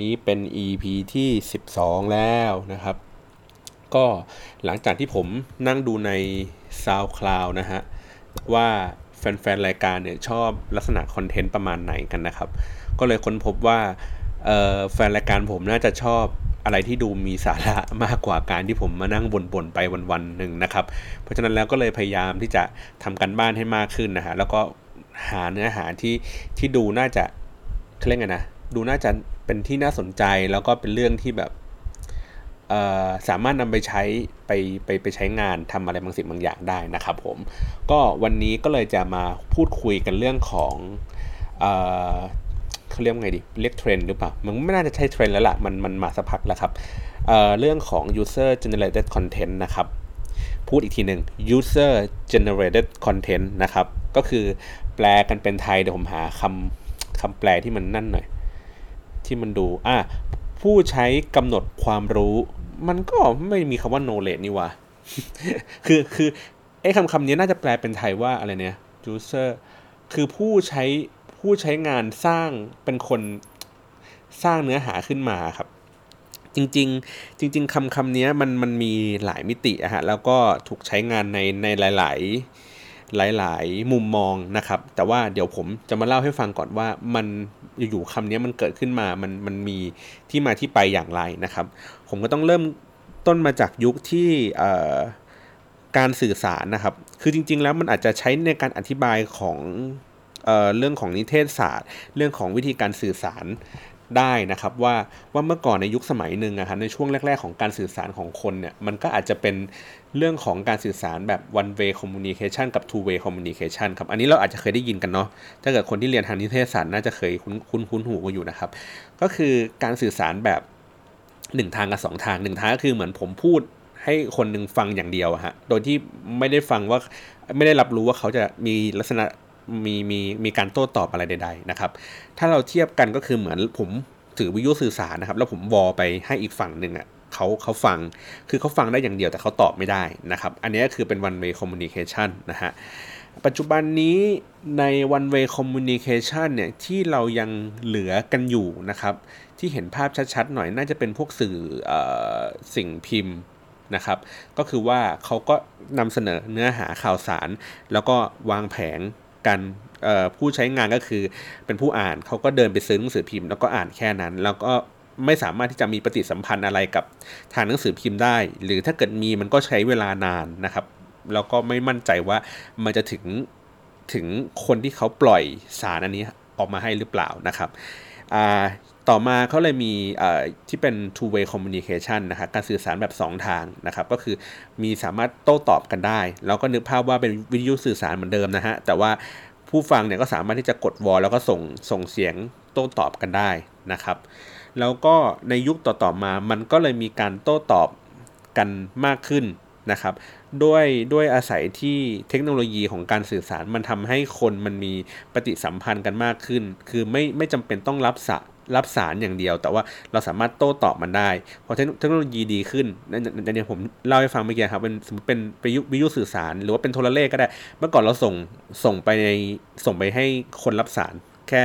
นี้เป็น EP ที่ 12 แล้วนะครับ ก็หลังจากที่ผมนั่งดูใน SoundCloud นะฮะ ว่าแฟนๆ รายการเนี่ยชอบลักษณะคอนเทนต์ประมาณไหนกันนะครับ ก็เลยค้นพบว่าแฟนรายการผมน่าจะชอบอะไรที่ดูมีสาระมากกว่าการที่ผมมานั่งบ่นๆไปวันๆหนึ่งนะครับ เพราะฉะนั้นแล้วก็เลยพยายามที่จะทำกันบ้านให้มากขึ้นนะฮะแล้วก็หาเนื้อหาที่ที่ดูน่าจะเรียกไงนะดูน่าจะ เป็นที่น่าสนใจแล้วก็เป็นเรื่องที่แบบสามารถนำไปใช้ไปไปไปใช้งานทำอะไรบางสิ่งบางอย่างได้นะครับผม ก็วันนี้ก็เลยจะมาพูดคุยกันเรื่องของเขาเรียกไงดีเรียกเทรนหรือเปล่า มันไม่น่าจะใช่เทรนแล้วละ่ะ มันมันมาสักพักแล้วครับเเรื่องของ user generated content นะครับ พูดอีกทีหนึ่ง user generated content นะครับ ก็คือแปลกันเป็นไทยเดี๋ยวผมหาคำคำแปลที่มันนั่นหน่อย ที่มันดูอะผู้ใช้กำหนดความรู้ มันก็ไม่มีคำว่า knowledge นี่วะคือคือไอ้คำคำนี้น่าจะแปลเป็นไทยว่าอะไรเนี่ย user คือผู้ใช้ผู้ใช้งานสร้างเป็นคนสร้างเนื้อหาขึ้นมาครับ จริง ๆ จริง ๆคำคำนี้มันมันมีหลายมิติอะฮะแล้วก็ถูกใช้งานในในหลาย ๆ หลาย ๆ มุมมองนะครับ แต่ว่าเดี๋ยวผมจะมาเล่าให้ฟังก่อนว่ามันอยู่ๆคำนี้มันเกิดขึ้นมา มันมันมีที่มาที่ไปอย่างไรนะครับ ผมก็ต้องเริ่มต้นมาจากยุคที่การสื่อสารนะครับ คือจริง ๆ แล้วมันอาจจะใช้ในการอธิบายของเออเรื่องของนิเทศศาสตร์ เรื่องของวิธีการสื่อสาร ได้นะครับว่าว่าเมื่อก่อนในยุคสมัยหนึ่งอะครับในช่วงแรก ๆ ของการสื่อสารของคนเนี่ยมันก็อาจจะเป็นเรื่องของการสื่อสารแบบ one way communication กับ two way communication ครับอันนี้เราอาจจะเคยได้ยินกันเนาะถ้าเกิดคนที่เรียนทางนิเทศศาสตร์น่าจะเคยคุ้นคุ้นคุ้นหูกันอยู่นะครับ ก็คือการสื่อสารแบบหนึ่งทางกับสองทางหนึ่งทางก็คือเหมือนผมพูดให้คนหนึ่งฟังอย่างเดียวฮะ โดยที่ไม่ได้ฟังว่าไม่ได้รับรู้ว่าเขาจะมีลักษณะ มีมีมีการโต้ตอบอะไรใดๆนะครับ ถ้าเราเทียบกันก็คือเหมือนผมถือวิทยุสื่อสารนะครับ แล้วผมวอลไปให้อีกฝั่งหนึ่งอะเขาเขาฟัง คือเขาฟังได้อย่างเดียวแต่เขาตอบไม่ได้นะครับ อันนี้คือเป็น one way communication นะฮะ ปัจจุบันนี้ใน one way communication เนี่ยที่เรายังเหลือกันอยู่นะครับ ที่เห็นภาพชัดๆหน่อยน่าจะเป็นพวกสื่ออสิ่งพิมพ์นะครับ ก็คือว่าเขาก็นำเสนอเนื้อหาข่าวสาร แล้วก็วางแผง กันผู้ใช้งานก็คือเป็นผู้อ่านเขาก็เดินไปซื้อหนังสือพิมพ์แล้วก็อ่านแค่นั้น แล้วก็ไม่สามารถที่จะมีปฏิสัมพันธ์อะไรกับทางหนังสือพิมพ์ได้ หรือถ้าเกิดมีมันก็ใช้เวลานานนะครับแล้วก็ไม่มั่นใจว่ามันจะถึงถึงคนที่เขาปล่อยสารอันนี้ออกมาให้หรือเปล่านะครับ ต่อมาเขาเลยมีที่เป็น two way communication นะครับการสื่อสารแบบ 2 ทางนะครับก็คือมีสามารถโต้ตอบกันได้ แล้วก็นึกภาพว่าเป็นวิทยุสื่อสารเหมือนเดิมนะฮะ แต่ว่าผู้ฟังเนี่ยก็สามารถที่จะกดวอลแล้วก็ส่งส่งเสียงโต้ตอบกันได้นะครับ แล้วก็ในยุคต่อๆมามันก็เลยมีการโต้ตอบกันมากขึ้นนะครับด้วยด้วยอาศัยที่เทคโนโลยีของการสื่อสารมันทำให้คนมันมีปฏิสัมพันธ์กันมากขึ้น คือไม่ไม่จำเป็นต้องรับสะ รับสารอย่างเดียว แต่ว่าเราสามารถโต้ตอบมันได้พอเทคโนโลยีดีขึ้นในนี้ผมเล่าให้ฟังเมื่อกี้ครับเป็นสมมติเป็นวิทยุสื่อสาร หรือว่าเป็นโทรเลขก็ได้ เมื่อก่อนเราส่งส่งไปในส่งไปให้คนรับสารแค่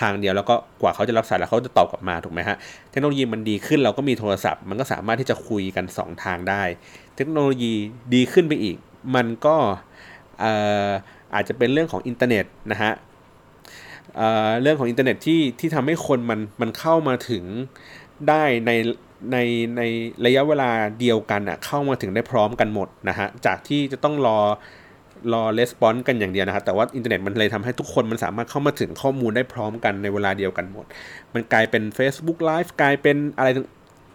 ทางเดียวแล้วก็กว่าเขาจะรับสารแล้วเขาจะตอบกลับมาถูกไหมฮะเทคโนโลยีมันดีขึ้นเราก็มีโทรศัพท์ มันก็สามารถที่จะคุยกัน 2 ทางได้ เทคโนโลยีดีขึ้นไปอีก มันก็อาจจะเป็นเรื่องของอินเทอร์เน็ตนะฮะ เรื่องของอินเทอร์เน็ตที่ที่ทำให้คนมันมันเข้ามาถึงได้ในในในระยะเวลาเดียวกันอะเข้ามาถึงได้พร้อมกันหมดนะฮะจากที่จะต้องรอรอ response กันอย่างเดียวนะครับแต่ว่าอินเทอร์เน็ตมันเลยทำให้ทุกคนมันสามารถเข้ามาถึงข้อมูลได้พร้อมกันในเวลาเดียวกันหมด มันกลายเป็น Facebook Live กลายเป็นอะไร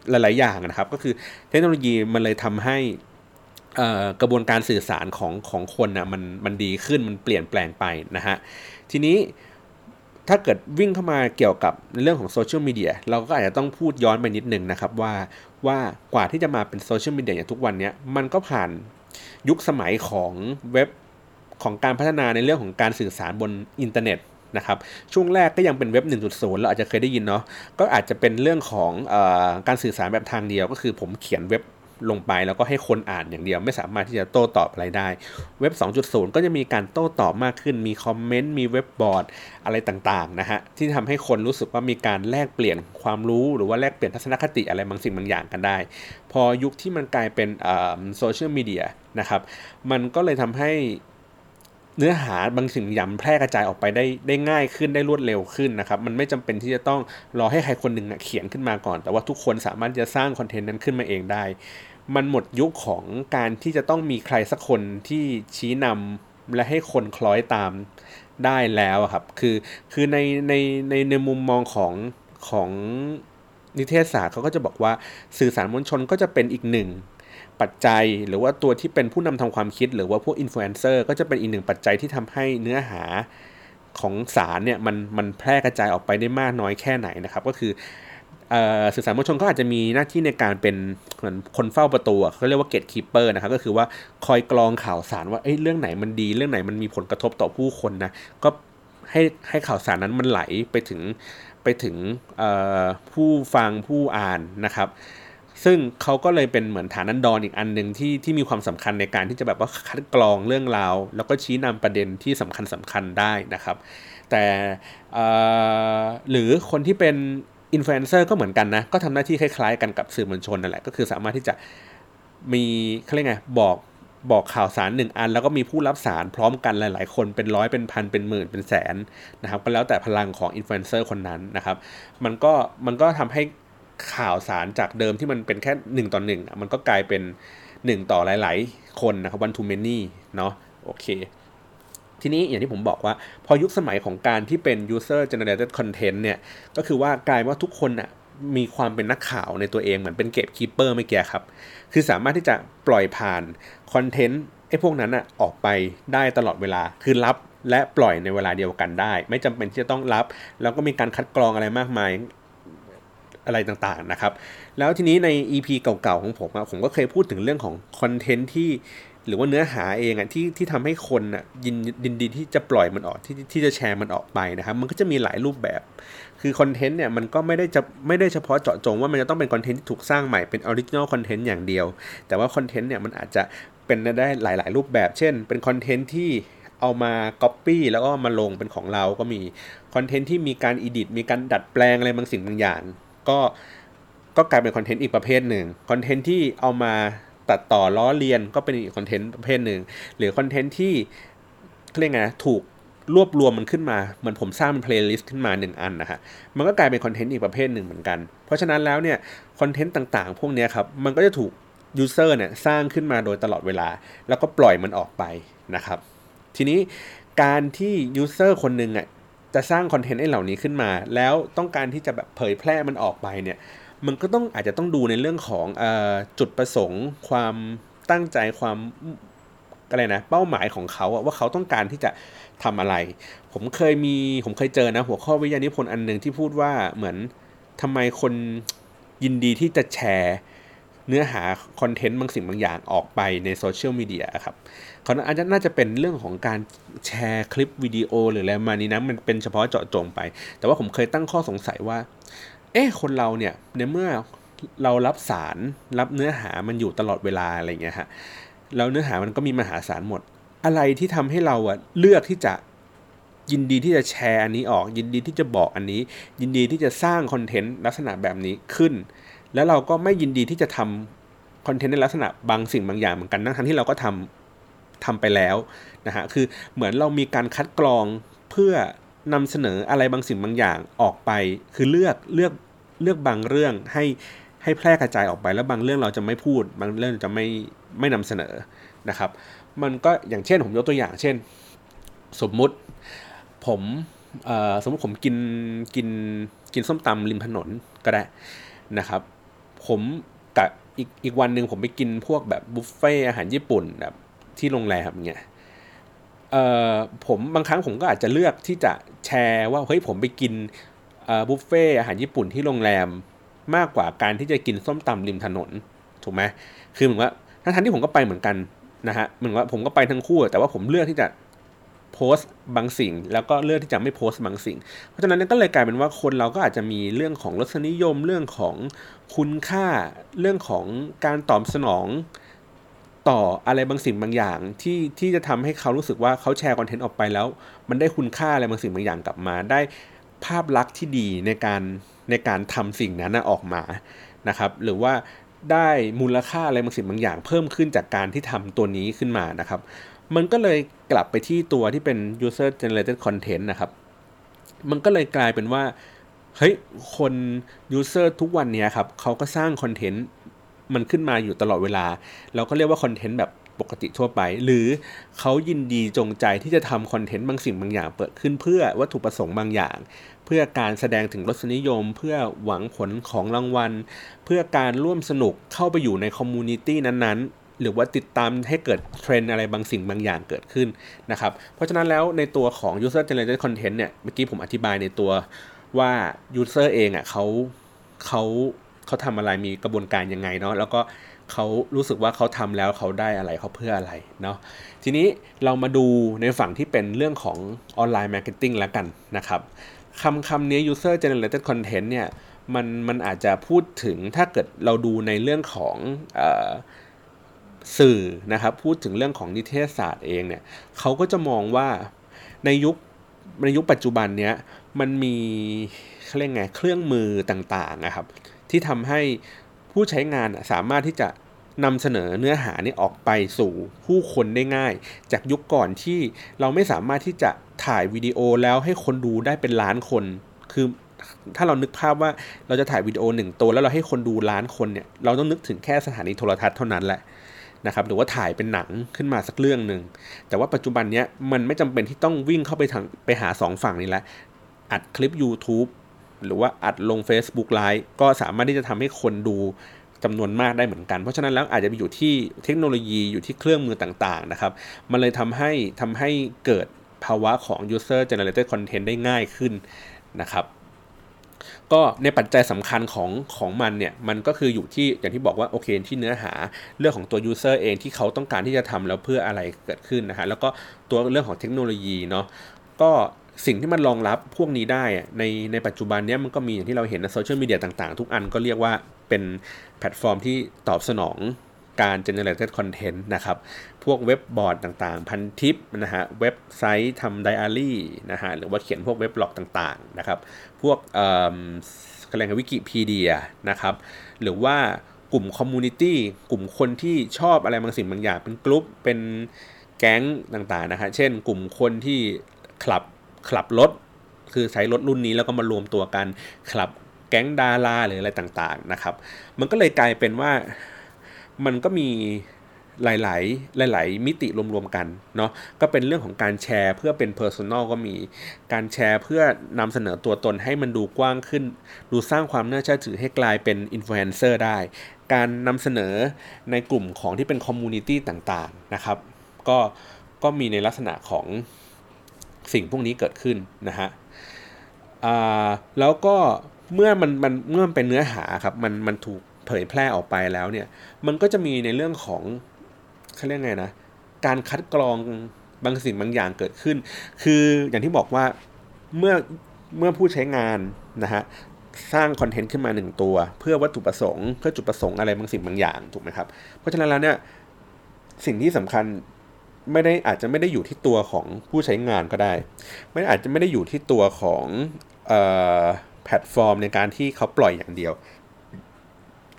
หลาย ๆ อย่างนะครับ ก็คือเทคโนโลยีมันเลยทำให้กระบวนการสื่อสารของของคนนะมันมันดีขึ้นมันเปลี่ยนแปลงไปนะฮะทีนี้ ถ้าเกิดวิ่งเข้ามาเกี่ยวกับในเรื่องของโซเชียลมีเดียเราก็อาจจะต้องพูดย้อนไปนิดนึงนะครับว่าว่ากว่าที่จะมาเป็นโซเชียลมีเดียอย่างทุกวันนี้มันก็ผ่านยุคสมัยของเว็บของการพัฒนาในเรื่องของการสื่อสารบนอินเทอร์เน็ตนะครับช่วงแรกก็ยังเป็นเว็บ 1.0 เราอาจจะเคยได้ยินเนาะก็อาจจะเป็นเรื่องของอการสื่อสารแบบทางเดียวก็คือผมเขียนเว็บ ลงไปแล้วก็ให้คนอ่านอย่างเดียว ไม่สามารถที่จะโต้ตอบอะไรได้ เว็บ 2.0 ก็จะมีการโต้ตอบมากขึ้น มีคอมเมนต์มีเว็บบอร์ดอะไรต่างๆนะฮะที่ทำให้คนรู้สึกว่ามีการแลกเปลี่ยนความรู้หรือว่าแลกเปลี่ยนทัศนคติอะไรบางสิ่งบางอย่างกันได้ พอยุคที่มันกลายเป็นโซเชียลมีเดียนะครับมันก็เลยทำให้ เนื้อหาบางสิ่งยำแพร่กระจายออกไปได้ได้ง่ายขึ้นได้รวดเร็วขึ้นนะครับมันไม่จำเป็นที่จะต้องรอให้ใครคนหนึ่งเขียนขึ้นมาก่อน แต่ว่าทุกคนสามารถจะสร้างคอนเทนต์นั้นขึ้นมาเองได้ มันหมดยุคของการที่จะต้องมีใครสักคนที่ชี้นำและให้คนคล้อยตามได้แล้วครับคือคือในในในในมุมมองของของนิเทศศาสตร์เขาก็จะบอกว่าสื่อสารมวลชนก็จะเป็นอีกหนึ่ง ปัจจัย หรือว่าตัวที่เป็นผู้นำทำความคิด หรือว่าพวกอินฟลูเอนเซอร์ก็จะเป็นอีกหนึ่งปัจจัยที่ทำให้เนื้อหาของสารเนี่ยมันมันแพร่กระจายออกไปได้มากน้อยแค่ไหนนะครับ ก็คือสื่อสารมวลชนก็อาจจะมีหน้าที่ในการเป็นเหมือนคนเฝ้าประตูเขาเรียกว่า gatekeeper นะครับก็คือว่าคอยกรองข่าวสารว่าเอ้เรื่องไหนมันดี เรื่องไหนมันมีผลกระทบต่อผู้คนนะก็ให้ให้ข่าวสารนั้นมันไหลไปถึงไปถึงผู้ฟังผู้อ่านนะครับ ซึ่งเขาก็เลยเป็นเหมือนฐานันดรออีกอันหนึ่งที่ที่มีความสำคัญในการที่จะแบบว่าคัดกรองเรื่องราว แล้วก็ชี้นำประเด็นที่สำคัญสำคัญได้นะครับ แต่หรือคนที่เป็นอินฟลูเอนเซอร์ก็เหมือนกันนะ ก็ทำหน้าที่คล้ายๆกันกับสื่อมวลชนนั่นแหละ ก็คือสามารถที่จะมีเขาเรียกไงบอกบอกข่าวสารหนึ่งอัน แล้วก็มีผู้รับสารพร้อมกันหลาย ๆ คนเป็นร้อยเป็นพันเป็นหมื่นเป็นแสนนะครับก็แล้วแต่พลังของอินฟลูเอนเซอร์คนนั้นนะครับ มันก็มันก็ทำให้ ข่าวสารจากเดิมที่มันเป็นแค่หนึ่งต่อหนึ่งมันก็กลายเป็นหนึ่งต่อหลาย ๆ คนนะครับ one to many เนาะโอเค ทีนี้อย่างที่ผมบอกว่า พอยุคสมัยของการที่เป็น user generated content เนี่ย ก็คือว่ากลายว่าทุกคนอะมีความเป็นนักข่าวในตัวเองเหมือนเป็น gatekeeper ไม่แก่ครับ คือสามารถที่จะปล่อยผ่านคอนเทนต์ไอ้พวกนั้นอะออกไปได้ตลอดเวลา คือรับและปล่อยในเวลาเดียวกันได้ ไม่จำเป็นที่จะต้องรับ แล้วก็มีการคัดกรองอะไรมากมาย อะไรต่างๆนะครับ แล้วทีนี้ใน EP เก่าๆของผมผมก็เคยพูดถึงเรื่องของคอนเทนต์ที่หรือว่าเนื้อหาเองอะที่ที่ทำให้คนอะยินยินดีที่จะปล่อยมันออกที่ที่จะแชร์มันออกไปนะครับ มันก็จะมีหลายรูปแบบ คือคอนเทนต์เนี่ยมันก็ไม่ได้จะไม่ได้เฉพาะเจาะจงว่ามันจะต้องเป็นคอนเทนต์ที่ถูกสร้างใหม่เป็น original content อย่างเดียว แต่ว่าคอนเทนต์เนี่ยมันอาจจะเป็นได้หลาย ๆ รูปแบบ เช่น เป็นคอนเทนต์ที่เอามาก๊อปปี้แล้วก็มาลงเป็นของเราก็มีคอนเทนต์ที่มีการ edit มีการดัดแปลงอะไรบางสิ่งบางอย่าง ก็ก็กลายเป็นคอนเทนต์อีกประเภทหนึ่งคอนเทนต์ที่เอามาตัดต่อล้อเลียนก็เป็นอีกคอนเทนต์ประเภทหนึ่งหรือคอนเทนต์ที่เรียกไงถูกรวบรวมมันขึ้นมาเหมือนผมสร้างเป็นเพลย์ลิสต์ขึ้นมาหนึ่งอันนะฮะมันก็กลายเป็นคอนเทนต์อีกประเภทหนึ่งเหมือนกัน เพราะฉะนั้นแล้วเนี่ยคอนเทนต์ต่างๆ พวกนี้ครับมันก็จะถูก user เนี่ยสร้างขึ้นมาโดยตลอดเวลา แล้วก็ปล่อยมันออกไปนะครับ ทีนี้การที่ user คนหนึ่งอะ จะสร้างคอนเทนต์ไอ้เหล่านี้ขึ้นมา แล้วต้องการที่จะแบบเผยแพร่มันออกไปเนี่ย มันก็ต้องอาจจะต้องดูในเรื่องของอจุดประสงค์ ความตั้งใจความอะไรนะเป้าหมายของเขาว่าเขาต้องการที่จะทำอะไร ผมเคยมีผมเคยเจอนะหัวข้อวิทยานิพนธ์อันหนึ่งที่พูดว่าเหมือนทำไมคนยินดีที่จะแชร์ เนื้อหาคอนเทนต์บางสิ่งบางอย่างออกไปในโซเชียลมีเดียครับเขาอาจจะน่าจะเป็นเรื่องของการแชร์คลิปวิดีโอหรืออะไรมานี้นะมันเป็นเฉพาะเจาะจงไป แต่ว่าผมเคยตั้งข้อสงสัยว่า เอ๊ะคนเราเนี่ยในเมื่อเรารับสารรับเนื้อหามันอยู่ตลอดเวลาอะไรเงี้ยฮะแล้วเนื้อหามันก็มีมหาศาลหมด อะไรที่ทำให้เราอะเลือกที่จะยินดีที่จะแชร์อันนี้ออก ยินดีที่จะบอกอันนี้ ยินดีที่จะสร้างคอนเทนต์ลักษณะแบบนี้ขึ้น แล้วเราก็ไม่ยินดีที่จะทำคอนเทนต์ในลักษณะบางสิ่งบางอย่างเหมือนกันทั้งที่เราก็ทำทำไปแล้วนะฮะคือเหมือนเรามีการคัดกรองเพื่อนำเสนออะไรบางสิ่งบางอย่างออกไป คือเลือกเลือกเลือกบางเรื่องให้ให้แพร่กระจายออกไปแล้วบางเรื่องเราจะไม่พูด บางเรื่องจะไม่ไม่นำเสนอนะครับ มันก็อย่างเช่นผมยกตัวอย่าง เช่น สมมุติผมสมมติผมกินกินกินส้มตำริมถนนก็ได้นะครับ ผมกับอีกอีกวันหนึ่งผมไปกินพวกแบบบุฟเฟ่อาหารญี่ปุ่นแบบที่โรงแรมเงี้ยเอ่อผมบางครั้งผมก็อาจจะเลือกที่จะแชร์ว่าเฮ้ยผมไปกินบุฟเฟ่อาหารญี่ปุ่นที่โรงแรมมากกว่าการที่จะกินส้มตำริมถนนถูกไหมคือเหมือนว่าทั้งทันที่ผมก็ไปเหมือนกันนะฮะเหมือนว่าผมก็ไปทั้งคู่แต่ว่าผมเลือกที่จะ โพสต์บางสิ่ง แล้วก็เลือกที่จะไม่โพสต์บางสิ่ง เพราะฉะนั้นก็เลยกลายเป็นว่าคนเราก็อาจจะมีเรื่องของรสนิยมเรื่องของคุณค่าเรื่องของการตอบสนองต่ออะไรบางสิ่งบางอย่างที่ที่จะทำให้เขารู้สึกว่าเขาแชร์คอนเทนต์ออกไปแล้ว มันได้คุณค่าอะไรบางสิ่งบางอย่างกลับมา ได้ภาพลักษณ์ที่ดีในการในการทำสิ่งนั้นออกมานะครับหรือว่าได้มูลค่าอะไรบางสิ่งบางอย่าง เพิ่มขึ้นจากการที่ทำตัวนี้ขึ้นมานะครับ มันก็เลยกลับไปที่ตัวที่เป็น user generated content นะครับ มันก็เลยกลายเป็นว่า เฮ้ย คน user ทุกวันนี้ครับ เขาก็สร้างคอนเทนต์มันขึ้นมาอยู่ตลอดเวลา เราก็เรียกว่าคอนเทนต์แบบปกติทั่วไป หรือเขายินดีจงใจที่จะทำคอนเทนต์บางสิ่งบางอย่างเปิดขึ้นเพื่อวัตถุประสงค์บางอย่าง เพื่อการแสดงถึงรสนิยม เพื่อหวังผลของรางวัล เพื่อการร่วมสนุกเข้าไปอยู่ใน community นั้นๆ หรือว่าติดตามให้เกิดเทรนด์อะไรบางสิ่งบางอย่างเกิดขึ้นนะครับ เพราะฉะนั้นแล้วในตัวของ user generated content เนี่ย เมื่อกี้ผมอธิบายในตัวว่า user เองอะเขาเขาเขาทำอะไรมีกระบวนการยังไงเนาะแล้วก็เขารู้สึกว่าเขาทำแล้วเขาได้อะไรเขาเพื่ออะไรเนาะทีนี้เรามาดูในฝั่งที่เป็นเรื่องของ online marketing แล้วกันนะครับคำคำนี้ user generated content เนี่ยมันมันอาจจะพูดถึงถ้าเกิดเราดูในเรื่องของอ สื่อนะครับพูดถึงเรื่องของนิเทศศาสตร์เองเนี่ยเขาก็จะมองว่าในยุคในยุคปัจจุบันเนี้ยมันมีเขาเรียกไงเครื่องมือต่างๆนะครับ ที่ทำให้ผู้ใช้งานสามารถที่จะนำเสนอเนื้อหานี้ออกไปสู่ผู้คนได้ง่าย จากยุคก่อนที่เราไม่สามารถที่จะถ่ายวิดีโอแล้วให้คนดูได้เป็นล้านคน คือถ้าเรานึกภาพว่าเราจะถ่ายวิดีโอหนึ่งตัวแล้วเราให้คนดูล้านคนเนี่ยเราต้องนึกถึงแค่สถานีโทรทัศน์เท่านั้นแหละ นะครับหรือว่าถ่ายเป็นหนังขึ้นมาสักเรื่องหนึ่งแต่ว่าปัจจุบันนี้มันไม่จำเป็นที่ต้องวิ่งเข้าไปทางไปหาสองฝั่งนี้แล้วอัดคลิป YouTube หรือว่าอัดลง Facebook Live ก็สามารถที่จะทำให้คนดูจำนวนมากได้เหมือนกัน เพราะฉะนั้นแล้วอาจจะไปอยู่ที่เทคโนโลยีอยู่ที่เครื่องมือต่างๆนะครับ มันเลยทำให้ทำให้เกิดภาวะของ user generated content ได้ง่ายขึ้นนะครับ ก็ในปัจจัยสำคัญของของมันเนี่ยมันก็คืออยู่ที่อย่างที่บอกว่าโอเคที่เนื้อหาเรื่องของตัว user เองที่เขาต้องการที่จะทำแล้วเพื่ออะไรเกิดขึ้นนะฮะแล้วก็ตัวเรื่องของเทคโนโลยีเนาะก็สิ่งที่มันรองรับพวกนี้ได้ในในปัจจุบันเนี้ยมันก็มีอย่างที่เราเห็นในโซเชียลมีเดียต่างๆ ทุกอันก็เรียกว่าเป็นแพลตฟอร์มที่ตอบสนอง การ generated content นะครับ พวกเว็บบอร์ดต่างๆ พันทิปนะฮะ เว็บไซต์ทำไดอารี่นะฮะ หรือว่าเขียนพวกเว็บบล็อกต่างๆ นะครับ พวกเอ่ออะไรกันวิกิพีเดียนะครับ หรือว่ากลุ่ม community กลุ่มคนที่ชอบอะไรบางสิ่งบางอย่าง เป็นกลุ่มเป็นแก๊งต่างๆ นะฮะ เช่น กลุ่มคนที่คลับขับรถ คือใช้รถรุ่นนี้แล้วก็มารวมตัวกันขับแก๊งดาราหรืออะไรต่างๆนะครับ มันก็เลยกลายเป็นว่า มันก็มีหลาย ๆ หลาย ๆ มิติรวม ๆ กันเนาะก็เป็นเรื่องของการแชร์เพื่อเป็น personal ก็มีการแชร์เพื่อนำเสนอตัวตนให้มันดูกว้างขึ้น ดูสร้างความน่าเชื่อถือให้กลายเป็นอินฟลูเอนเซอร์ได้ การนำเสนอในกลุ่มของที่เป็น community ต่าง ๆ นะครับ ก็ก็มีในลักษณะของสิ่งพวกนี้เกิดขึ้นนะฮะแล้วก็เมื่อมันมันเมื่อมันเป็นเนื้อหาครับมันมันถูก เผยแพร่ออกไปแล้วเนี่ย มันก็จะมีในเรื่องของเขาเรียกไงนะ การคัดกรองบางสิ่งบางอย่างเกิดขึ้น คืออย่างที่บอกว่าเมื่อเมื่อผู้ใช้งานนะฮะสร้างคอนเทนต์ขึ้นมาหนึ่งตัว เพื่อวัตถุประสงค์ เพื่อจุดประสงค์อะไรบางสิ่งบางอย่างถูกไหมครับ เพราะฉะนั้นแล้วเนี่ยสิ่งที่สำคัญไม่ได้อาจจะไม่ได้อยู่ที่ตัวของผู้ใช้งานก็ได้ ไม่อาจจะไม่ได้อยู่ที่ตัวของแพลตฟอร์มในการที่เขาปล่อยอย่างเดียว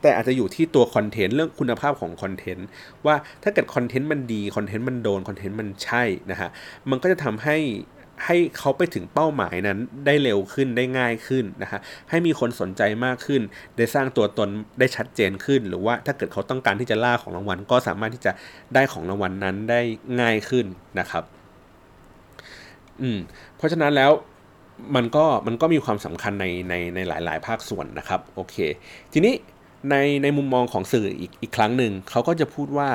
แต่อาจจะอยู่ที่ตัวคอนเทนต์เรื่องคุณภาพของคอนเทนต์ว่าถ้าเกิดคอนเทนต์มันดีคอนเทนต์มันโดนคอนเทนต์มันใช่นะฮะมันก็จะทำให้ให้เขาไปถึงเป้าหมายนั้นได้เร็วขึ้นได้ง่ายขึ้นนะฮะให้มีคนสนใจมากขึ้น ได้สร้างตัวตนได้ชัดเจนขึ้น หรือว่าถ้าเกิดเขาต้องการที่จะล่าของรางวัล ก็สามารถที่จะได้ของรางวัลนนั้นได้ง่ายขึ้นนะครับอืมเพราะฉะนั้นแล้วมันก็มันก็มีความสำคัญในในในหลาย ๆ ภาคส่วนนะครับโอเค ทีนี้ ในในมุมมองของสื่ออีกอีกครั้งหนึ่งเขาก็จะพูดว่า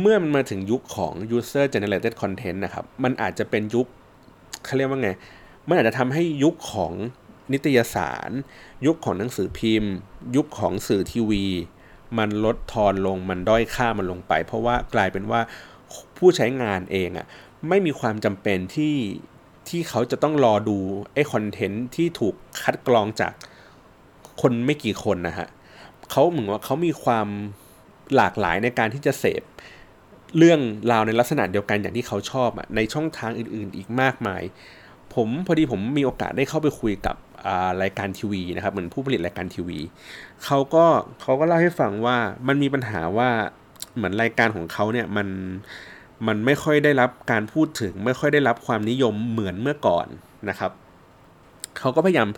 เมื่อมันมาถึงยุคของ user generated content นะครับ มันอาจจะเป็นยุคเขาเรียกว่าไง มันอาจจะทำให้ยุคของนิตยสาร ยุคของหนังสือพิมพ์ ยุคของสื่อทีวี มันลดทอนลงมันด้อยค่ามันลงไป เพราะว่ากลายเป็นว่าผู้ใช้งานเองอะ่ะไม่มีความจำเป็นที่ที่เขาจะต้องรอดูไอ้คอนเทนต์ที่ถูกคัดกรองจากคนไม่กี่คนนะฮะ เขาเหมือนว่าเขามีความหลากหลายในการที่จะเสพเรื่องราวในลักษณะเดียวกันอย่างที่เขาชอบอะในช่องทางอื่นๆ อีกมากมาย ผมพอดีผมมีโอกาสได้เข้าไปคุยกับรายการทีวีนะครับเหมือนผู้ผลิตรายการทีวีเขาก็เขาก็เล่าให้ฟังว่ามันมีปัญหาว่าเหมือนรายการของเขาเนี่ยมันมันไม่ค่อยได้รับการพูดถึง ไม่ค่อยได้รับความนิยมเหมือนเมื่อก่อนนะครับเขาก็พยายาม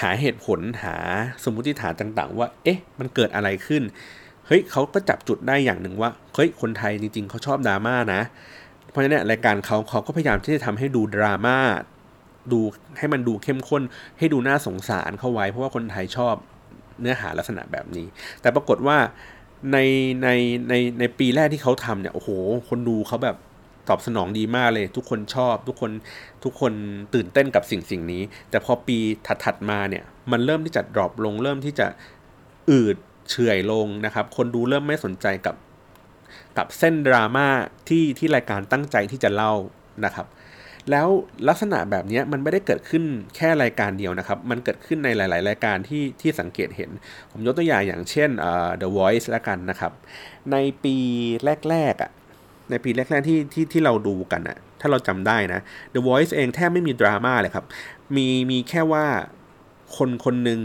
หาเหตุผลหาสมมติฐานต่าง ๆ ว่า เอ๊ะ มันเกิดอะไรขึ้น เฮ้ยเขาก็จับจุดได้อย่างหนึ่งว่า เฮ้ย คนไทยจริง ๆเขาชอบดราม่านะ เพราะฉะนั้นรายการเขาเขาก็พยายามที่จะทำให้ดูดราม่า ดูให้มันดูเข้มข้น ให้ดูน่าสงสารเข้าไว้ เพราะว่าคนไทยชอบเนื้อหาลักษณะแบบนี้ แต่ปรากฏว่าในในในในปีแรกที่เขาทำเนี่ย โอ้โห คนดูเขาแบบ ตอบสนองดีมากเลย ทุกคนชอบทุกคนทุกคนตื่นเต้นกับสิ่งสิ่งนี้ แต่พอปีถัดๆมาเนี่ยมันเริ่มที่จะดรอปลง เริ่มที่จะอืดเฉื่อยลงนะครับ คนดูเริ่มไม่สนใจกับกับเส้นดราม่าที่ที่รายการตั้งใจที่จะเล่านะครับ แล้วลักษณะแบบนี้มันไม่ได้เกิดขึ้นแค่รายการเดียวนะครับ มันเกิดขึ้นในหลาย ๆ รายการที่ที่สังเกตเห็น ผมยกตัวอย่างอย่างเช่น uh, The Voice ละกันนะครับ ในปีแรก ๆอะ่ะ ในปีแรกๆที่ที่ที่เราดูกันอะถ้าเราจำได้นะ The Voice เองแทบไม่มีดราม่าเลยครับ มีมีแค่ว่าคนคนหนึ่ง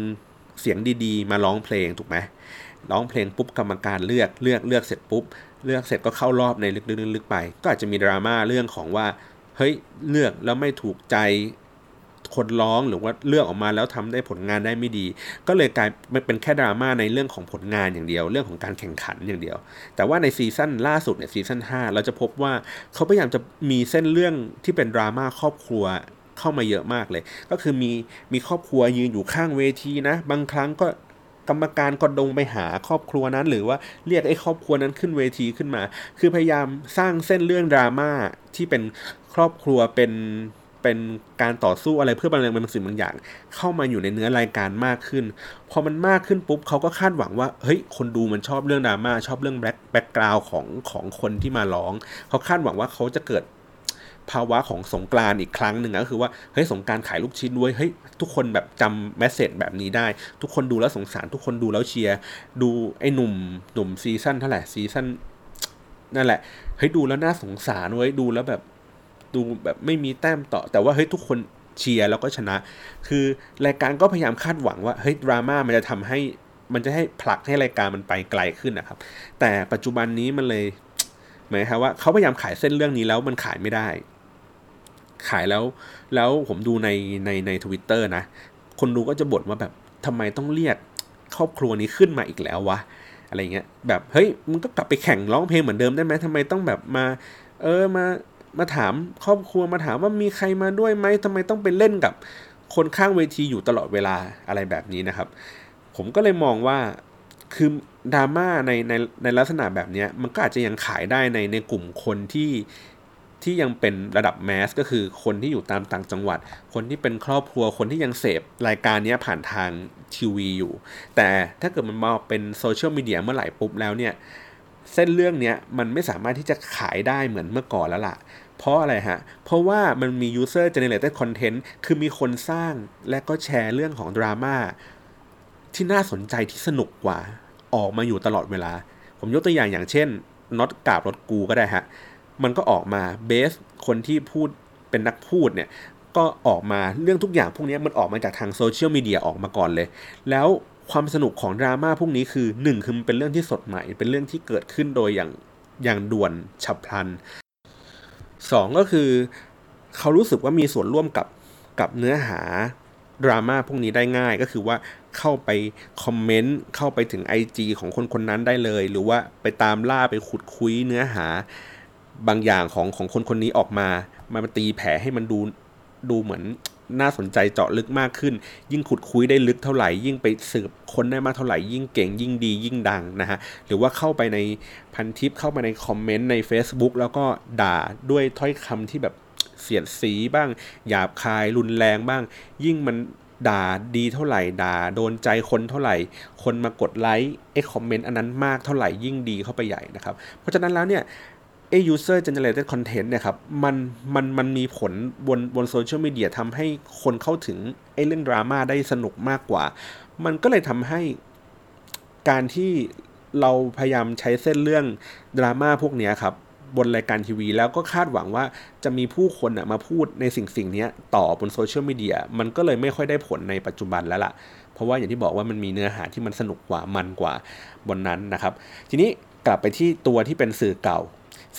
เสียงดีๆ มาร้องเพลงถูกไหมร้องเพลงปุ๊บกรรมการเลือกเลือกเลือกเสร็จปุ๊บ เลือกเสร็จก็เข้ารอบในลึกๆไป ก็อาจจะมีดราม่าเรื่องของว่าเฮ้ยเลือกแล้วไม่ถูกใจ คนร้องหรือว่าเลือกออกมาแล้วทำได้ผลงานได้ไม่ดี ก็เลยกลายเป็นแค่ดราม่าในเรื่องของผลงานอย่างเดียว เรื่องของการแข่งขันอย่างเดียว แต่ว่าในซีซั่นล่าสุดเนี่ยซีซั่น5เราจะพบว่าเขาพยายามจะมีเส้นเรื่องที่เป็นดราม่าครอบครัวเข้ามาเยอะมากเลย ก็คือมีมีครอบครัวยืนอยู่ข้างเวทีนะ บางครั้งก็กรรมการก็ดงไปหาครอบครัวนั้น หรือว่าเรียกไอ้ครอบครัวนั้นขึ้นเวทีขึ้นมา คือพยายามสร้างเส้นเรื่องดราม่าที่เป็นครอบครัวเป็น เป็นการต่อสู้อะไรเพื่อบรรลุบางสิ่งบางอย่าง เข้ามาอยู่ในเนื้อรายการมากขึ้น พอมันมากขึ้นปุ๊บเขาก็คาดหวังว่าเฮ้ยคนดูมันชอบเรื่องดราม่าชอบเรื่องแบ็คแบ็คกราวของของคนที่มาร้อง เขาคาดหวังว่าเขาจะเกิดภาวะของสงกรานอีกครั้งหนึ่งก็คือว่าเฮ้ยสงการขายลูกชิ้นด้วยเฮ้ยทุกคนแบบจำแมสเซจแบบนี้ได้ ทุกคนดูแล้วสงสาร ทุกคนดูแล้วเชียร์ดูไอ้หนุ่มหนุ่มซีซั่นเท่าไหร่ซีซั่นนั่นแหละเฮ้ยดูแล้วน่าสงสารเว้ยดูแล้วแบบ ดูแบบไม่มีแต้มต่อ แต่ว่าเฮ้ยทุกคนเชียร์แล้วก็ชนะ คือรายการก็พยายามคาดหวังว่าเฮ้ยดราม่ามันจะทำให้มันจะให้ผลักให้รายการมันไปไกลขึ้นนะครับ แต่ปัจจุบันนี้มันเห็นไหมครับว่าเขาพยายามขายเส้นเรื่องนี้แล้วมันขายไม่ได้ ขายแล้วแล้วผมดูในในในทวิตเตอร์นะ คนดูก็จะบ่นว่าแบบทำไมต้องเรียกครอบครัวนี้ขึ้นมาอีกแล้ววะอะไรเงี้ยแบบเฮ้ยมึงก็กลับไปแข่งร้องเพลงเหมือนเดิมได้ไหมทำไมต้องแบบมา เออมา มาถามครอบครัวมาถามว่ามีใครมาด้วยไหมทำไมต้องไปเล่นกับ คนข้างเวทีอยู่ตลอดเวลาอะไรแบบนี้นะครับ ผมก็เลยมองว่าคือดราม่าในในในลักษณะแบบนี้มันก็อาจจะยังขายได้ในในกลุ่มคนที่ที่ยังเป็นระดับแมสก็คือคนที่อยู่ตามต่างจังหวัด คนที่เป็นครอบครัวคนที่ยังเสพรายการนี้ผ่านทางทีวีอยู่ แต่ถ้าเกิดมันมาเป็นโซเชียลมีเดียเมื่อไหร่ปุ๊บแล้วเนี่ย เส้นเรื่องเนี้ยมันไม่สามารถที่จะขายได้เหมือนเมื่อก่อนแล้วล่ะ เพราะอะไรฮะ เพราะว่ามันมี user generated content คือมีคนสร้างและก็แชร์เรื่องของดราม่าที่น่าสนใจที่สนุกกว่าออกมาอยู่ตลอดเวลา ผมยกตัวอย่างอย่างเช่นน็อตกาบรถกูก็ได้ฮะ มันก็ออกมาเบสคนที่พูดเป็นนักพูดเนี่ย ก็ออกมาเรื่องทุกอย่างพวกนี้มันออกมาจากทางโซเชียลมีเดียออกมาก่อนเลย แล้ว ความสนุกของดราม่าพวกนี้คือหนึ่งคือมันเป็นเรื่องที่สดใหม่ เป็นเรื่องที่เกิดขึ้นโดยอย่างอย่างด่วนฉับพลันสองก็คือเขารู้สึกว่ามีส่วนร่วมกับกับเนื้อหาดราม่าพวกนี้ได้ง่ายก็คือว่าเข้าไปคอมเมนต์เข้าไปถึง IG ของคนคนนั้นได้เลย หรือว่าไปตามล่าไปขุดคุยเนื้อหาบางอย่างของของคนคนนี้ออกมา มาตีแผลให้มันดูดูเหมือน น่าสนใจเจาะลึกมากขึ้น ยิ่งขุดคุยได้ลึกเท่าไหร่ ยิ่งไปสืบคนได้มากเท่าไหร่ ยิ่งเก่งยิ่งดียิ่งดังนะฮะ หรือว่าเข้าไปในพันทิปเข้าไปในคอมเมนต์ใน Facebook แล้วก็ด่าด้วยถ้อยคำที่แบบเสียดสีบ้าง หยาบคายรุนแรงบ้าง ยิ่งมันด่าดีเท่าไหร่ ด่าโดนใจคนเท่าไหร่ คนมากดไลค์ไอ้คอมเมนต์อันนั้นมากเท่าไหร่ยิ่งดีเข้าไปใหญ่นะครับ เพราะฉะนั้นแล้วเนี่ย ไอ้ user generated content เนี่ยครับมันมันมันมีผลบนบนโซเชียลมีเดียทำให้คนเข้าถึงไอ้เรื่องดราม่าได้สนุกมากกว่า มันก็เลยทำให้การที่เราพยายามใช้เส้นเรื่องดราม่าพวกนี้ครับบนรายการทีวี แล้วก็คาดหวังว่าจะมีผู้คนมาพูดในสิ่งสิ่งนี้ต่อบนโซเชียลมีเดียมันก็เลยไม่ค่อยได้ผลในปัจจุบันแล้วล่ะ เพราะว่าอย่างที่บอกว่ามันมีเนื้อหาที่มันสนุกกว่ามันกว่าบนนั้นนะครับ ทีนี้กลับไปที่ตัวที่เป็นสื่อเก่า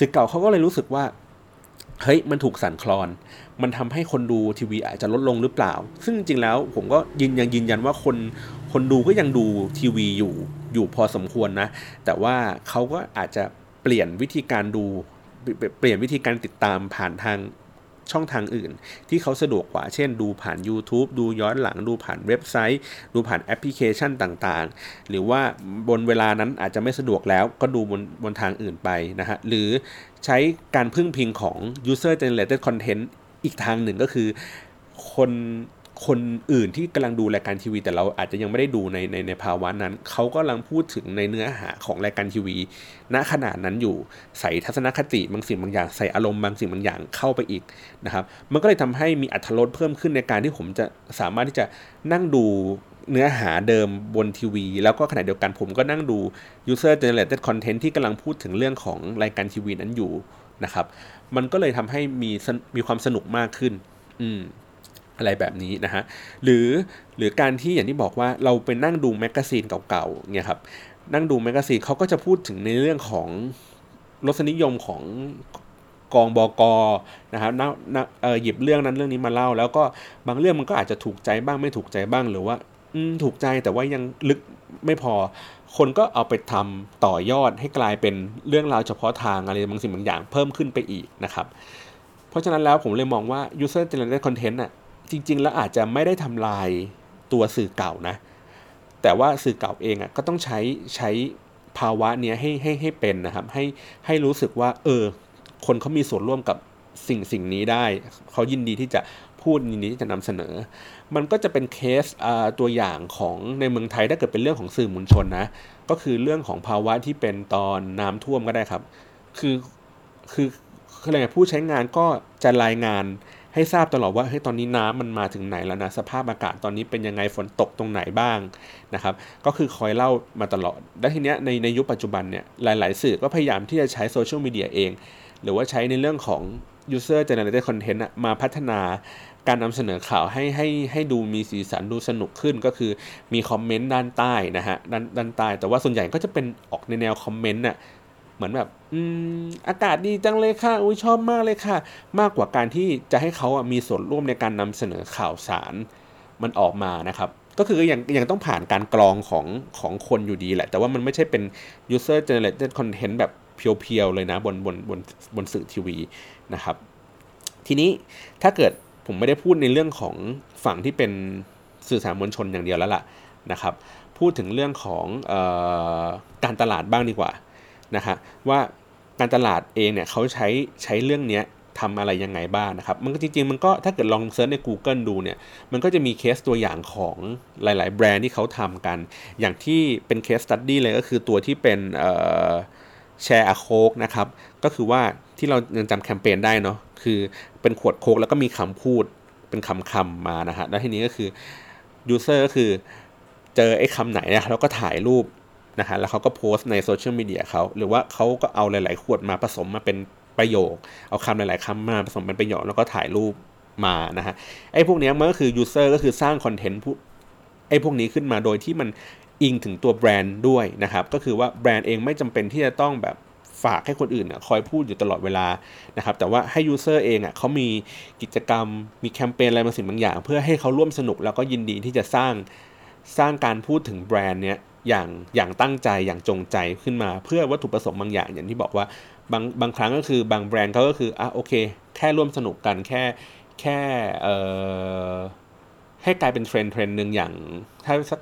สื่อเก่าเขาก็เลยรู้สึกว่าเฮ้ยมันถูกสั่นคลอน มันทำให้คนดูทีวีอาจจะลดลงหรือเปล่า ซึ่งจริงแล้วผมก็ยืนยังยืนยันว่าคนคนดูก็ยังดูทีวีอยู่อยู่พอสมควรนะ แต่ว่าเขาก็อาจจะเปลี่ยนวิธีการดู เปลี่ยนวิธีการติดตามผ่านทาง ช่องทางอื่น ที่เขาสะดวกกว่า เช่น ดูผ่าน YouTube ดูย้อนหลัง ดูผ่านเว็บไซต์ ดูผ่านแอปพลิเคชันต่างๆ หรือว่าบนเวลานั้นอาจจะไม่สะดวกแล้วก็ดูบนบนทางอื่นไปนะฮะ หรือใช้การพึ่งพิงของ user generated content อีกทางหนึ่งก็คือคน คนอื่นที่กำลังดูรายการทีวี แต่เราอาจจะยังไม่ได้ดูในในในภาวะนั้นเขากำลังพูดถึงในเนื้อหาของรายการทีวี ณขนาดนั้นอยู่ใส่ทัศนคติบางสิ่งบางอย่าง ใส่อารมณ์บางสิ่งบางอย่างเข้าไปอีกนะครับ มันก็เลยทำให้มีอรรถรสเพิ่มขึ้นในการที่ผมจะสามารถที่จะนั่งดูเนื้อหาเดิมบนทีวี แล้วก็ขณะเดียวกันผมก็นั่งดู user generated content ที่กำลังพูดถึงเรื่องของรายการทีวีนั้นอยู่นะครับ มันก็เลยทำให้มีมีความสนุกมากขึ้น อืม อะไรแบบนี้นะฮะหรือหรือการที่อย่างที่บอกว่าเราไปนั่งดูแมกกาซีนเก่าๆเนี่ยครับนั่งดูแมกกาซีนเขาก็จะพูดถึงในเรื่องของรสนิยมของกองบอกอนะครับนนเออหยิบเรื่องนั้นเรื่องนี้มาเล่า แล้วก็บางเรื่องมันก็อาจจะถูกใจบ้างไม่ถูกใจบ้างหรือว่าถูกใจแต่ว่ายังลึกไม่พอ คนก็เอาไปทำต่อยอดให้กลายเป็นเรื่องราวเฉพาะทางอะไรบางสิ่งบางอย่างเพิ่มขึ้นไปอีกนะครับ เพราะฉะนั้นแล้วผมเลยมองว่า user generated content อะ จริง ๆ แล้วอาจจะไม่ได้ทำลายตัวสื่อเก่านะ แต่ว่าสื่อเก่าเองอะก็ต้องใช้ใช้ภาวะเนี้ยให้ให้ให้เป็นนะครับ ให้ให้รู้สึกว่า เออ คนเขามีส่วนร่วมกับสิ่งสิ่งนี้ได้ เขายินดีที่จะพูดยินดีที่จะนำเสนอ มันก็จะเป็นเคสตัวอย่างของในเมืองไทยถ้าเกิดเป็นเรื่องของสื่อมวลชนนะ ก็คือเรื่องของภาวะที่เป็นตอนน้ำท่วมก็ได้ครับคือคืออะไรผู้ใช้งานก็จะรายงาน ให้ทราบตลอดว่าเฮ้ยตอนนี้น้ำมันมาถึงไหนแล้วนะสภาพอากาศตอนนี้เป็นยังไงฝนตกตรงไหนบ้างนะครับก็คือคอยเล่ามาตลอดและทีเนี้ยในในยุคปัจจุบันเนี่ยหลาย ๆ สื่อก็พยายามที่จะใช้โซเชียลมีเดียเอง หรือว่าใช้ในเรื่องของ user generated content มาพัฒนาการนำเสนอข่าวให้ให้ให้ดูมีสีสันดูสนุกขึ้นก็คือมีคอมเมนต์ด้านใต้นะฮะด้านด้านใต้แต่ว่าส่วนใหญ่ก็จะเป็นออกในแนวคอมเมนต์น่ะ เหมือนแบบอืมอากาศดีจังเลยค่ะอุ้ยชอบมากเลยค่ะ มากกว่าการที่จะให้เขาอะมีส่วนร่วมในการนำเสนอข่าวสารมันออกมานะครับ ก็คือยังยังต้องผ่านการกรองของของคนอยู่ดีแหละ แต่ว่ามันไม่ใช่เป็น user generated content แบบเพียวๆเลยนะบนบนบนบนสื่อทีวีนะครับ ทีนี้ถ้าเกิดผมไม่ได้พูดในเรื่องของฝั่งที่เป็นสื่อสารมวลชนอย่างเดียวแล้วล่ะนะครับ พูดถึงเรื่องของออการตลาดบ้างดีกว่า นะฮะว่าการตลาดเองเนี่ยเขาใช้ใช้เรื่องเนี้ยทำอะไรยังไงบ้างนะครับ มันก็จริงๆ มันก็ถ้าเกิดลอง search ใน Google ดูเนี่ย มันก็จะมีเคสตัวอย่างของหลาย ๆ แบรนด์ที่เขาทำกัน อย่างที่เป็น case study เลยก็คือตัวที่เป็น Share a Coke นะครับ ก็คือว่าที่เรายังจำแคมเปญได้เนาะ คือเป็นขวดโค้กแล้วก็มีคำพูดเป็นคำคำมานะฮะ แล้วทีนี้ก็คือ user ก็คือเจอไอ้คำไหนนะแล้วก็ถ่ายรูป นะฮะแล้วเขาก็โพสต์ในโซเชียลมีเดียเขาหรือว่าเขาก็เอาหลาย ๆ ขวดมาผสมมาเป็นประโยค เอาคำหลาย ๆคำมาผสมเป็นประโยคแล้วก็ถ่ายรูปมานะฮะไอ้พวกนี้มันก็คือ user ก็คือสร้างคอนเทนต์ไอ้พวกนี้ขึ้นมาโดยที่มันอิงถึงตัวแบรนด์ด้วยนะครับ ก็คือว่าแบรนด์เองไม่จำเป็นที่จะต้องแบบฝากให้คนอื่นคอยพูดอยู่ตลอดเวลานะครับ แต่ว่าให้ user เองอะเขามีกิจกรรมมีแคมเปญอะไรบางสิ่งบางอย่าง เพื่อให้เขาร่วมสนุกแล้วก็ยินดีที่จะสร้างสร้างการพูดถึงแบรนด์เนี้ย อย่างอย่างตั้งใจอย่างจงใจขึ้นมา เพื่อวัตถุประสงค์บางอย่างอย่างที่บอกว่าบางบางครั้งก็คือบางแบรนด์เขาก็คืออะโอเค แค่ร่วมสนุกกันแค่แค่เอ่อให้กลายเป็นเทรนด์เทรนด์หนึ่งอย่างถ้าสัก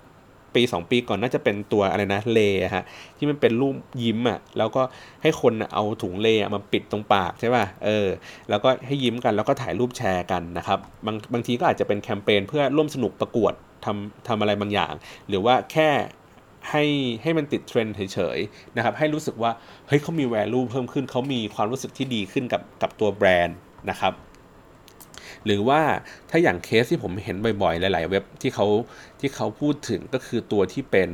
ปีสองปีก่อนน่าจะเป็นตัวอะไรนะเลฮะที่มันเป็นรูปยิ้มอะแล้วก็ให้คนเอาถุงเลมาปิดตรงปากใช่ป่ะเออแล้วก็ให้ยิ้มกันแล้วก็ถ่ายรูปแชร์กันนะครับบางบางทีก็อาจจะเป็นแคมเปญเพื่อร่วมสนุกประกวดทำทำอะไรบางอย่าง หรือว่าแค่ ให้ให้มันติดเทรนด์เฉยๆนะครับให้รู้สึกว่าเฮ้ยเขามี value เพิ่มขึ้นเขามีความรู้สึกที่ดีขึ้นกับกับตัวแบรนด์นะครับหรือว่าถ้าอย่างเคสที่ผมเห็นบ่อยๆ หลาย ๆ เว็บที่เขาที่เขาพูดถึงก็คือตัวที่เป็น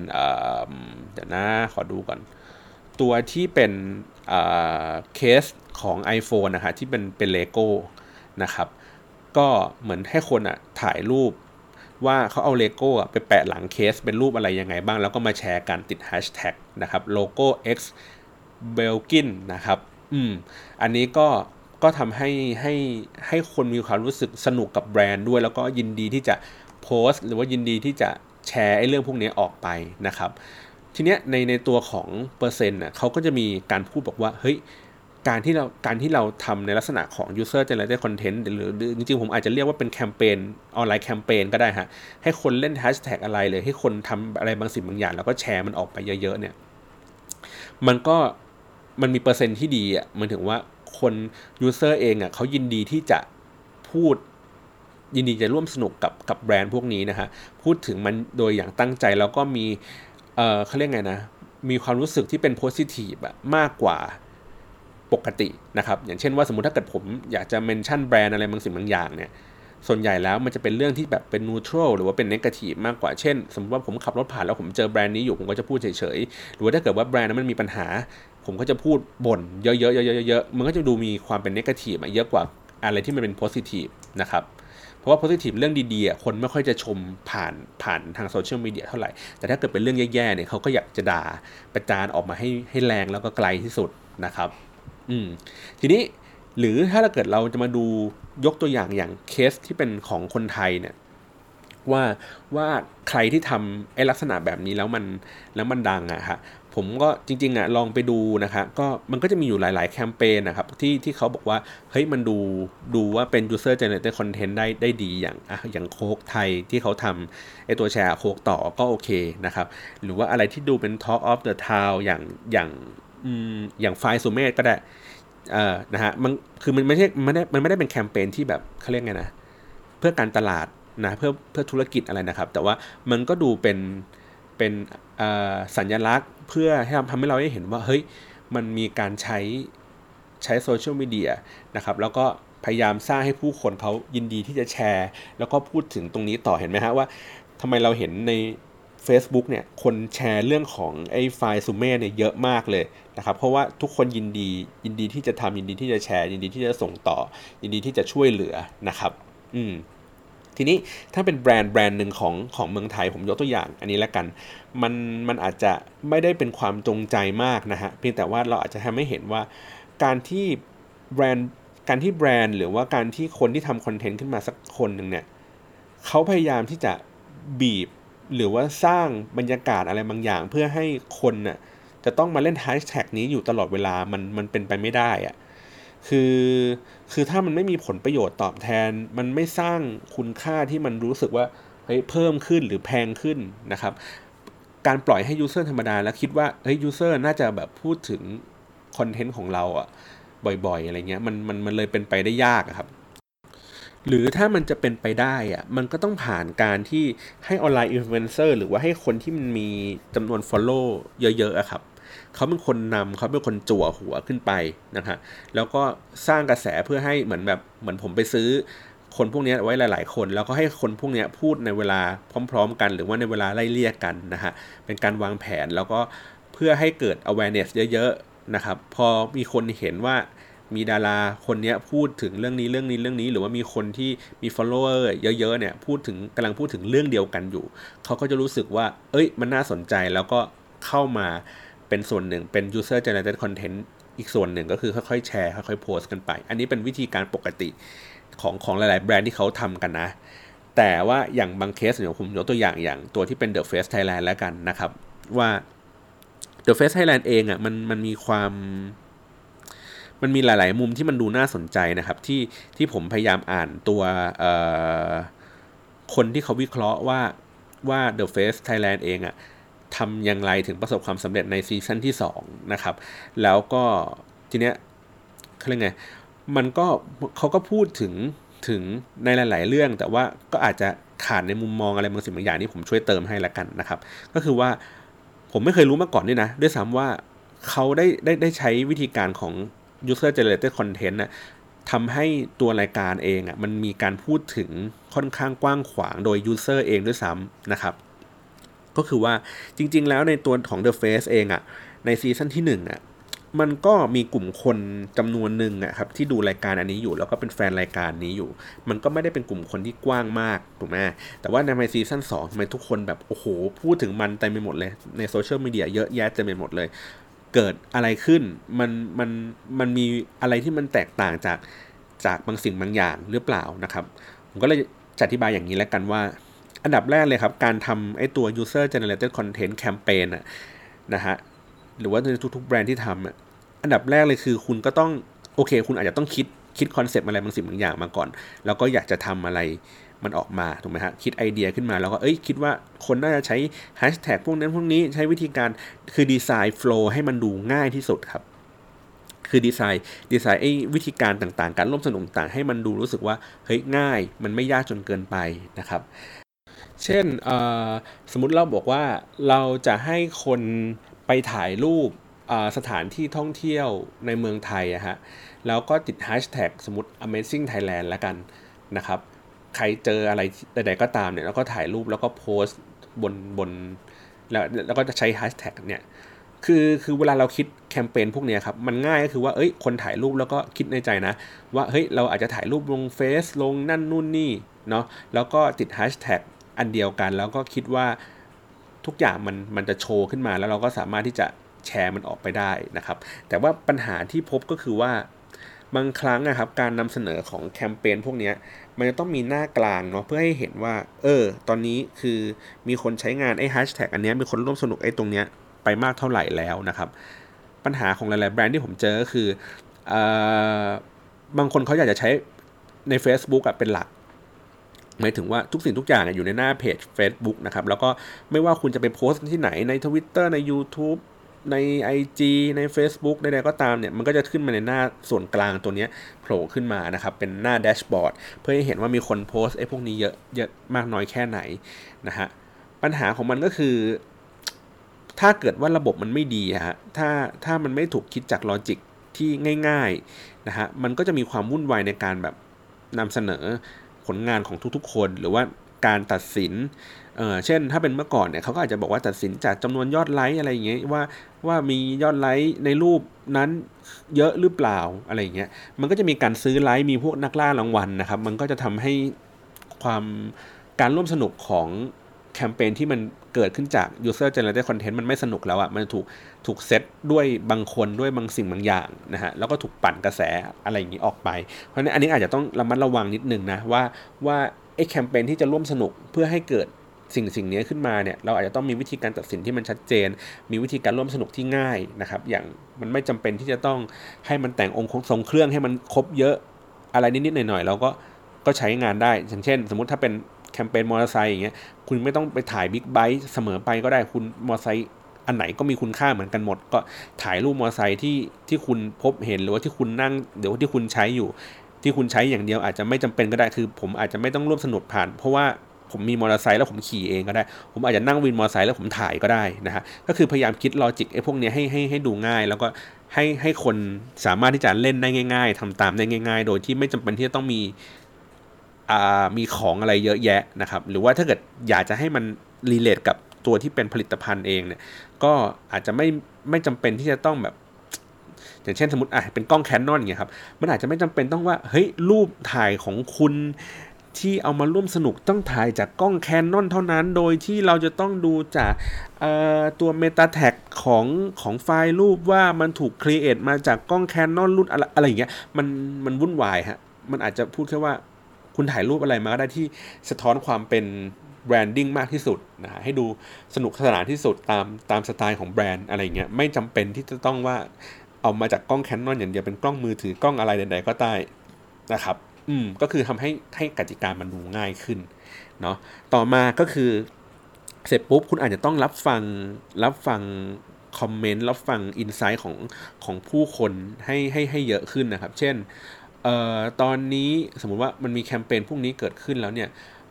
เดี๋ยวนะขอดูก่อน ตัวที่เป็นเคสของ iPhone นะฮะที่เป็นเป็นเลโก้นะครับก็เหมือนให้คนอะถ่ายรูป ว่าเขาเอาเลโก้ไปแปะหลังเคสเป็นรูปอะไรยังไงบ้าง แล้วก็มาแชร์กันติดแฮชแท็กนะครับโลโก้ X b e l g i n นะครับ อืม อันนี้ก็ก็ทำให้ให้ให้คนมีความรู้สึกสนุกกับแบรนด์ด้วย แล้วก็ยินดีที่จะโพสต์ หรือว่ายินดีที่จะแชร์ไอ้เรื่องพวกนี้ออกไปนะครับ ทีเนี้ยในในตัวของเปอร์เซ็นต์น่ะเขาก็จะมีการพูดบอกว่า เฮ้ย การที่เราการที่เราทำในลักษณะของ user generated content หรือจริงๆ ผมอาจจะเรียกว่าเป็นแคมเปญออนไลน์แคมเปญก็ได้ฮะ ให้คนเล่นแฮชแท็กอะไรเลย ให้คนทำอะไรบางสิ่งบางอย่าง แล้วก็แชร์มันออกไปเยอะๆเนี่ย มันก็มันมีเปอร์เซ็นต์ที่ดีอะมันถึงว่าคน user เองอะเขายินดีที่จะพูดยินดีจะร่วมสนุกกับกับแบรนด์พวกนี้นะฮะ พูดถึงมันโดยอย่างตั้งใจแล้วก็มี เอ่อเขาเรียกไงนะ มีความรู้สึกที่เป็นโพสิทีฟอะมากกว่า ปกตินะครับ อย่างเช่นว่าสมมติถ้าเกิดผมอยากจะเมนชั่นแบรนด์อะไรบางสิ่งบางอย่างเนี่ย ส่วนใหญ่แล้วมันจะเป็นเรื่องที่แบบเป็นนูทรัลหรือว่าเป็นเนกาทีฟมากกว่า เช่น สมมติว่าผมขับรถผ่านแล้วผมเจอแบรนด์นี้อยู่ผมก็จะพูดเฉยๆ หรือว่าถ้าเกิดว่าแบรนด์นั้นมันมีปัญหา ผมก็จะพูดบ่นเยอะๆเยอะๆๆมันก็จะดูมีความเป็นเนกาทีฟเยอะกว่าอะไรที่มันเป็นโพสิทีฟนะครับเพราะว่าโพสิทีฟเรื่องดีๆ คนไม่ค่อยจะชมผ่านผ่านทางโซเชียลมีเดียเท่าไหร่ แต่ถ้าเกิดเป็นเรื่องแย่ๆ เนี่ยเขาก็อยากจะด่าประจานออกมาให้ให้แรงแล้วก็ไกลที่สุดนะครับ อืมทีนี้หรือถ้าเราเกิดเราจะมาดูยกตัวอย่างอย่างเคสที่เป็นของคนไทยเนี่ยว่าว่าใครที่ทำไอ้ลักษณะแบบนี้แล้วมันแล้วมันดังอะฮะผมก็จริงๆอะลองไปดูนะคะก็มันก็จะมีอยู่หลายๆแคมเปญนะครับที่ที่เขาบอกว่าเฮ้ยมันดูดูว่าเป็น user generated content ได้ได้ดีอย่างอะอย่างโคกไทยที่เขาทำไอตัวแชร์โคกต่อก็โอเคนะครับ หรือว่าอะไรที่ดูเป็น Talk of the Town อย่างอย่าง อย่างไฟล์ซูเมตก็ได้เอ่อนะฮะมันคือมันไม่ใช่มันไม่ได้มันไม่ได้เป็นแคมเปญที่แบบเขาเรียกไงนะเพื่อการตลาดนะเพื่อเพื่อธุรกิจอะไรนะครับ แต่ว่ามันก็ดูเป็นเป็นสัญลักษณ์ เพื่อให้ทำให้เราได้เห็นว่าเฮ้ยมันมีการใช้ใช้โซเชียลมีเดียนะครับแล้วก็พยายามสร้างให้ผู้คนเขายินดีที่จะแชร์ แล้วก็พูดถึงตรงนี้ต่อเห็นไหมฮะว่าทำไมเราเห็นใน Facebook เนี่ยคนแชร์เรื่องของไอ้ไฟล์ซูเม่เนี่ยเยอะมากเลยนะครับเพราะว่าทุกคนยินดียินดีที่จะทำยินดีที่จะแชร์ ยินดีที่จะส่งต่อ ยินดีที่จะช่วยเหลือนะครับอืมทีนี้ถ้าเป็นแบรนด์แบรนด์หนึ่งของของเมืองไทยผมยกตัวอย่างอันนี้แล้วกัน มันมันอาจจะไม่ได้เป็นความจงใจมากนะฮะเพียงแต่ว่าเราอาจจะทำให้เห็นว่าการที่แบรนด์การที่แบรนด์หรือว่าการที่คนที่ทำคอนเทนต์ขึ้นมาสักคนหนึ่งเนี่ยเขาพยายามที่จะบีบ หรือว่าสร้างบรรยากาศอะไรบางอย่าง เพื่อให้คนน่ะจะต้องมาเล่นแฮชแท็กนี้อยู่ตลอดเวลามันมันเป็นไปไม่ได้อะคือคือถ้ามันไม่มีผลประโยชน์ตอบแทน มันไม่สร้างคุณค่าที่มันรู้สึกว่าเฮ้ยเพิ่มขึ้นหรือแพงขึ้นนะครับ การปล่อยให้ user ธรรมดาแล้วคิดว่าเฮ้ย user น่าจะแบบพูดถึงคอนเทนต์ของเราอะบ่อยๆ อะไรเงี้ยมันมันมันเลยเป็นไปได้ยากครับ หรือถ้ามันจะเป็นไปได้อะมันก็ต้องผ่านการที่ให้ออนไลน์อินฟลูเอนเซอร์หรือว่าให้คนที่มันมีจำนวน follow เยอะๆอะครับเขาเป็นคนนำเขาเป็นคนจั่วหัวขึ้นไปนะฮะแล้วก็สร้างกระแสเพื่อให้เหมือนแบบเหมือนผมไปซื้อคนพวกนี้ไว้หลาย ๆ คน แล้วก็ให้คนพวกนี้พูดในเวลาพร้อม ๆ กัน หรือว่าในเวลาไล่เลี่ยกันนะฮะเป็นการวางแผนแล้วก็เพื่อให้เกิด awareness เยอะ ๆ นะครับ พอมีคนเห็นว่า มีดาราคนนี้พูดถึงเรื่องนี้เรื่องนี้เรื่องนี้ หรือว่ามีคนที่มี follower เยอะๆเนี่ยพูดถึงกำลังพูดถึงเรื่องเดียวกันอยู่ เขาก็จะรู้สึกว่า เอ้ย มันน่าสนใจแล้วก็เข้ามาเป็นส่วนหนึ่งเป็น user generated content อีกส่วนหนึ่งก็คือค่อยๆแชร์ค่อยๆโพสต์กันไป อันนี้เป็นวิธีการปกติของของหลายๆแบรนด์ที่เขาทำกันนะ แต่ว่าอย่างบางเคสเดี๋ยวผมยกตัวอย่างอย่างตัวที่เป็น The Face Thailand แล้วกันนะครับ ว่า The Face Thailand เองอะ่ะมันมันมีความ มันมีหลาย ๆ มุมที่มันดูน่าสนใจนะครับ ที่ที่ผมพยายามอ่านตัวคนที่เขาวิเคราะห์ว่าว่า The Face Thailand เองอะทำอย่างไรถึงประสบความสำเร็จในซีซั่นที่2นะครับ แล้วก็ทีเนี้ยเขาเรียกไง มันก็เขาก็พูดถึงถึงในหลาย ๆ เรื่อง แต่ว่าก็อาจจะขาดในมุมมองอะไรบางสิ่งบางอย่างที่ผมช่วยเติมให้ละกันนะครับ ก็คือว่าผมไม่เคยรู้มาก่อนด้วยนะ ด้วยซ้ำว่าเขาได้ได้ได้ใช้วิธีการของ user generated content นะทำให้ตัวรายการเองอะ่ะมันมีการพูดถึงค่อนข้างกว้างขวางโดย user เองด้วยซ้ำนะครับ ก็คือว่าจริง ๆ แล้วในตัวของ The Face เองอะ่ะในซีซั่นที่1อะมันก็มีกลุ่มคนจำนวนหนึ่งอะครับที่ดูรายการอันนี้อยู่แล้วก็เป็นแฟนรายการนี้อยู่ มันก็ไม่ได้เป็นกลุ่มคนที่กว้างมากถูกไหมแต่ว่าในซีซั่นสองทำไมทุกคนแบบ โอ้โห พูดถึงมันเต็มไปหมดเลย ในโซเชียลมีเดียเยอะแยะเต็มไปหมดเลย เกิดอะไรขึ้น มันมันมันมีอะไรที่มันแตกต่างจากจากบางสิ่งบางอย่างหรือเปล่านะครับ ผมก็เลยจะอธิบายอย่างนี้แล้วกันว่า อันดับแรกเลยครับ การทำไอ้ตัว user generated content campaign อะนะฮะหรือว่าในทุกๆแบรนด์ที่ทำอะอันดับแรกเลยคือคุณก็ต้องโอเค คุณอาจจะต้องคิดคิดคอนเซปต์อะไรบางสิ่งบางอย่างมาก่อน แล้วก็อยากจะทำอะไร มันออกมาถูกไหมฮะคิดไอเดียขึ้นมาแล้วก็เอ้ยคิดว่าคนน่าจะใช้แฮชแท็กพวกนั้นพวกนี้ใช้วิธีการคือดีไซน์โฟล์ให้มันดูง่ายที่สุดครับคือดีไซน์ดีไซน์ไอ้วิธีการต่างๆ การร่วมสนุกต่างให้มันดูรู้สึกว่าเฮ้ยง่าย มันไม่ยากจนเกินไปนะครับ เช่นสมมุติเราบอกว่าเราจะให้คนไปถ่ายรูปสถานที่ท่องเที่ยวในเมืองไทยอะฮะแล้วก็ติดแฮชแท็กสมมติ amazing thailand ล้วกันนะครับ ใครเจออะไรใดๆก็ตามเนี่ยแล้วก็ถ่ายรูปแล้วก็โพสต์บนบนแล้วแล้วก็จะใช้แฮชแท็กเนี่ยคือคือเวลาเราคิดแคมเปญพวกนี้ครับมันง่ายก็คือว่าเอ้ยคนถ่ายรูปแล้วก็คิดในใจนะ ว่าเฮ้ยเราอาจจะถ่ายรูปลงเฟซลงนั่นนู่นนี่เนาะแล้วก็ติดแฮชแท็กอันเดียวกัน แล้วก็คิดว่าทุกอย่างมันมันจะโชว์ขึ้นมาแล้วเราก็สามารถที่จะแชร์มันออกไปได้นะครับ แต่ว่าปัญหาที่พบก็คือว่า บางครั้งนะครับการนำเสนอของแคมเปญพวกนี้มันจะต้องมีหน้ากลางเนาะเพื่อให้เห็นว่า เออ ตอนนี้คือมีคนใช้งานไอ้แฮชแท็กอันนี้มีคนร่วมสนุกไอ้ตรงเนี้ยไปมากเท่าไหร่แล้วนะครับ ปัญหาของหลาย ๆ แบรนด์ที่ผมเจอก็คืออบางคนเขาอยากจะใช้ใน Facebook อะเป็นหลักหมายถึงว่าทุกสิ่งทุกอย่างอยู่ในหน้าเพจ Facebook นะครับ แล้วก็ไม่ว่าคุณจะไปโพสต์ที่ไหนใน Twitter ใน YouTube ใน IG ใน Facebook ใดๆก็ตามเนี่ย มันก็จะขึ้นมาในหน้าส่วนกลางตัวนี้โผล่ขึ้นมานะครับ เป็นหน้าแดชบอร์ดเพื่อให้เห็นว่ามีคนโพสต์ไอ้พวกนี้เยอะเยอะมากน้อยแค่ไหนนะฮะ ปัญหาของมันก็คือ ถ้าเกิดว่าระบบมันไม่ดีฮะ ถ้าถ้ามันไม่ถูกคิดจากลอจิกที่ง่ายๆนะฮะ มันก็จะมีความวุ่นวายในการแบบนำเสนอผลงานของทุกๆ คน หรือว่าการตัดสิน เออเช่นถ้าเป็นเมื่อก่อนเนี่ยเขาก็อาจจะบอกว่าตัดสินจากจำนวนยอดไลค์อะไรอย่างเงี้ยว่าว่ามียอดไลค์ในรูปนั้นเยอะหรือเปล่าอะไรอย่างเงี้ยมันก็จะมีการซื้อไลค์มีพวกนักล่ารางวัลนะครับ มันก็จะทำให้ความการร่วมสนุกของแคมเปญที่มันเกิดขึ้นจาก user generated content มันไม่สนุกแล้วอะ่ะ มันถูกถูกเซตด้วยบางคนด้วยบางสิ่งบางอย่างนะฮะ แล้วก็ถูกปั่นกระแสอะไรอย่างนี้ออกไป เพราะฉะนั้นอันนี้อาจจะต้องระมัดระวังนิดนึงนะว่าว่าไอ้แคมเปญที่จะร่วมสนุกเพื่อให้เกิด สิ่งสิ่งนี้ขึ้นมาเนี่ยเราอาจจะต้องมีวิธีการตัดสินที่มันชัดเจน มีวิธีการร่วมสนุกที่ง่ายนะครับ อย่างมันไม่จำเป็นที่จะต้องให้มันแต่งองค์ทรงเครื่องให้มันครบเยอะอะไรนิดๆหน่อยๆเราก็ก็ใช้งานได้อย่างเช่น สมมติถ้าเป็นแคมเปญมอเตอร์ไซค์อย่างเงี้ยคุณไม่ต้องไปถ่ายบิ๊กไบค์เสมอไปก็ได้คุณมอเตอร์ไซค์อันไหนก็มีคุณค่าเหมือนกันหมด ก็ถ่ายรูปมอเตอร์ไซค์ที่ที่คุณพบเห็นหรือว่าที่คุณนั่งเดี๋ยวที่คุณใช้อยู่ ที่คุณใช้อย่างเดียวอาจจะไม่จำเป็นก็ได้คือ ผมอาจจะไม่ต้องร่วมสนุกผ่าน เพราะว่า ผมมีมอเตอร์ไซค์แล้วผมขี่เองก็ได้ ผมอาจจะนั่งวินมอเตอร์ไซค์แล้วผมถ่ายก็ได้นะฮะก็คือพยายามคิด logic ไอ้พวกนี้ให้ให้ให้ดูง่าย แล้วก็ให้ให้คนสามารถที่จะเล่นได้ง่าย ๆทำตามได้ง่าย ๆ โดยที่ไม่จำเป็นที่จะต้องมีอ่ามีของอะไรเยอะแยะนะครับ หรือว่าถ้าเกิดอยากจะให้มัน relate กับตัวที่เป็นผลิตภัณฑ์เองเนี่ยก็อาจจะไม่ไม่จำเป็นที่จะต้องแบบอย่างเช่นสมมติอะเป็นกล้องแคนนอนอย่างเงี้ยครับ มันอาจจะไม่จำเป็นต้องว่า เฮ้ย รูปถ่ายของคุณ ที่เอามาร่วมสนุกต้องถ่ายจากกล้องแคนนอนเท่านั้น โดยที่เราจะต้องดูจากตัวเมตาแท็กของของไฟล์รูปว่ามันถูกครีเอทมาจากกล้องแคนนอนรุ่นอะไรอะไรอย่างเงี้ยมันมันวุ่นวายฮะ มันอาจจะพูดแค่ว่าคุณถ่ายรูปอะไรมาก็ได้ที่สะท้อนความเป็นbranding มากที่สุดนะฮะให้ดูสนุกสนานที่สุดตามตามสไตล์ของแบรนด์อะไรเงี้ยไม่จำเป็นที่จะต้องว่าเอามาจากกล้องแคนนอนอย่างเดียวเป็นกล้องมือถือกล้องอะไรใดๆก็ได้นะครับ อืมก็คือทำให้ให้กติกามันดูง่ายขึ้นเนาะต่อมาก็คือ เสร็จปุ๊บคุณอาจจะต้องรับฟังรับฟังคอมเมนต์รับฟัง insight ของของผู้คนให้ให้ให้เยอะขึ้นนะครับ เช่นเอ่อตอนนี้สมมุติว่ามันมีแคมเปญพวกนี้เกิดขึ้นแล้วเนี่ย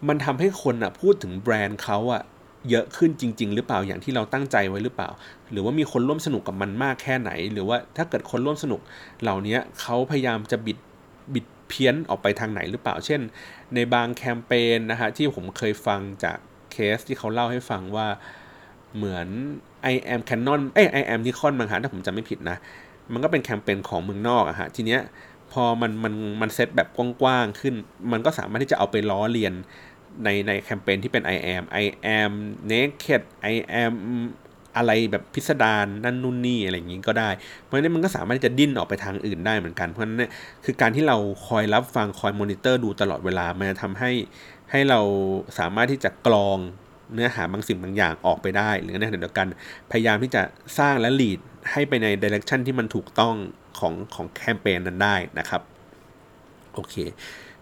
มันทำให้คนอะพูดถึงแบรนด์เขาอะเยอะขึ้นจริง ๆ หรือเปล่าอย่างที่เราตั้งใจไว้หรือเปล่า หรือว่ามีคนร่วมสนุกกับมันมากแค่ไหน หรือว่าถ้าเกิดคนร่วมสนุกเหล่านี้เขาพยายามจะบิด เพี้ยนออกไปทางไหนหรือเปล่า เช่น ในบางแคมเปญนะฮะที่ผมเคยฟังจากเคสที่เขาเล่าให้ฟังว่าเหมือน I am Canon เอ้ย I am Nikon บางฮะถ้าผมจำไม่ผิดนะ มันก็เป็นแคมเปญของเมืองนอกอะฮะทีเนี้ยพอมันมันมันเซตแบบกว้างๆขึ้น มันก็สามารถที่จะเอาไปล้อเลียนในในแคมเปญที่เป็น I am I am naked I am อะไรแบบพิสดารนั่นนู่นนี่อะไรอย่างนี้ก็ได้ เพราะฉะนั้นมันก็สามารถที่จะดิ้นออกไปทางอื่นได้เหมือนกัน เพราะฉะนั้นคือการที่เราคอยรับฟังคอยมอนิเตอร์ดูตลอดเวลา มันจะทำให้ให้เราสามารถที่จะกรองเนื้อหาบางสิ่งบางอย่างออกไปได้ หรือในขณะเดียวกันพยายามที่จะสร้างและ lead ให้ไปในดิเรกชันที่มันถูกต้องของของแคมเปญนั้นได้นะครับ โอเค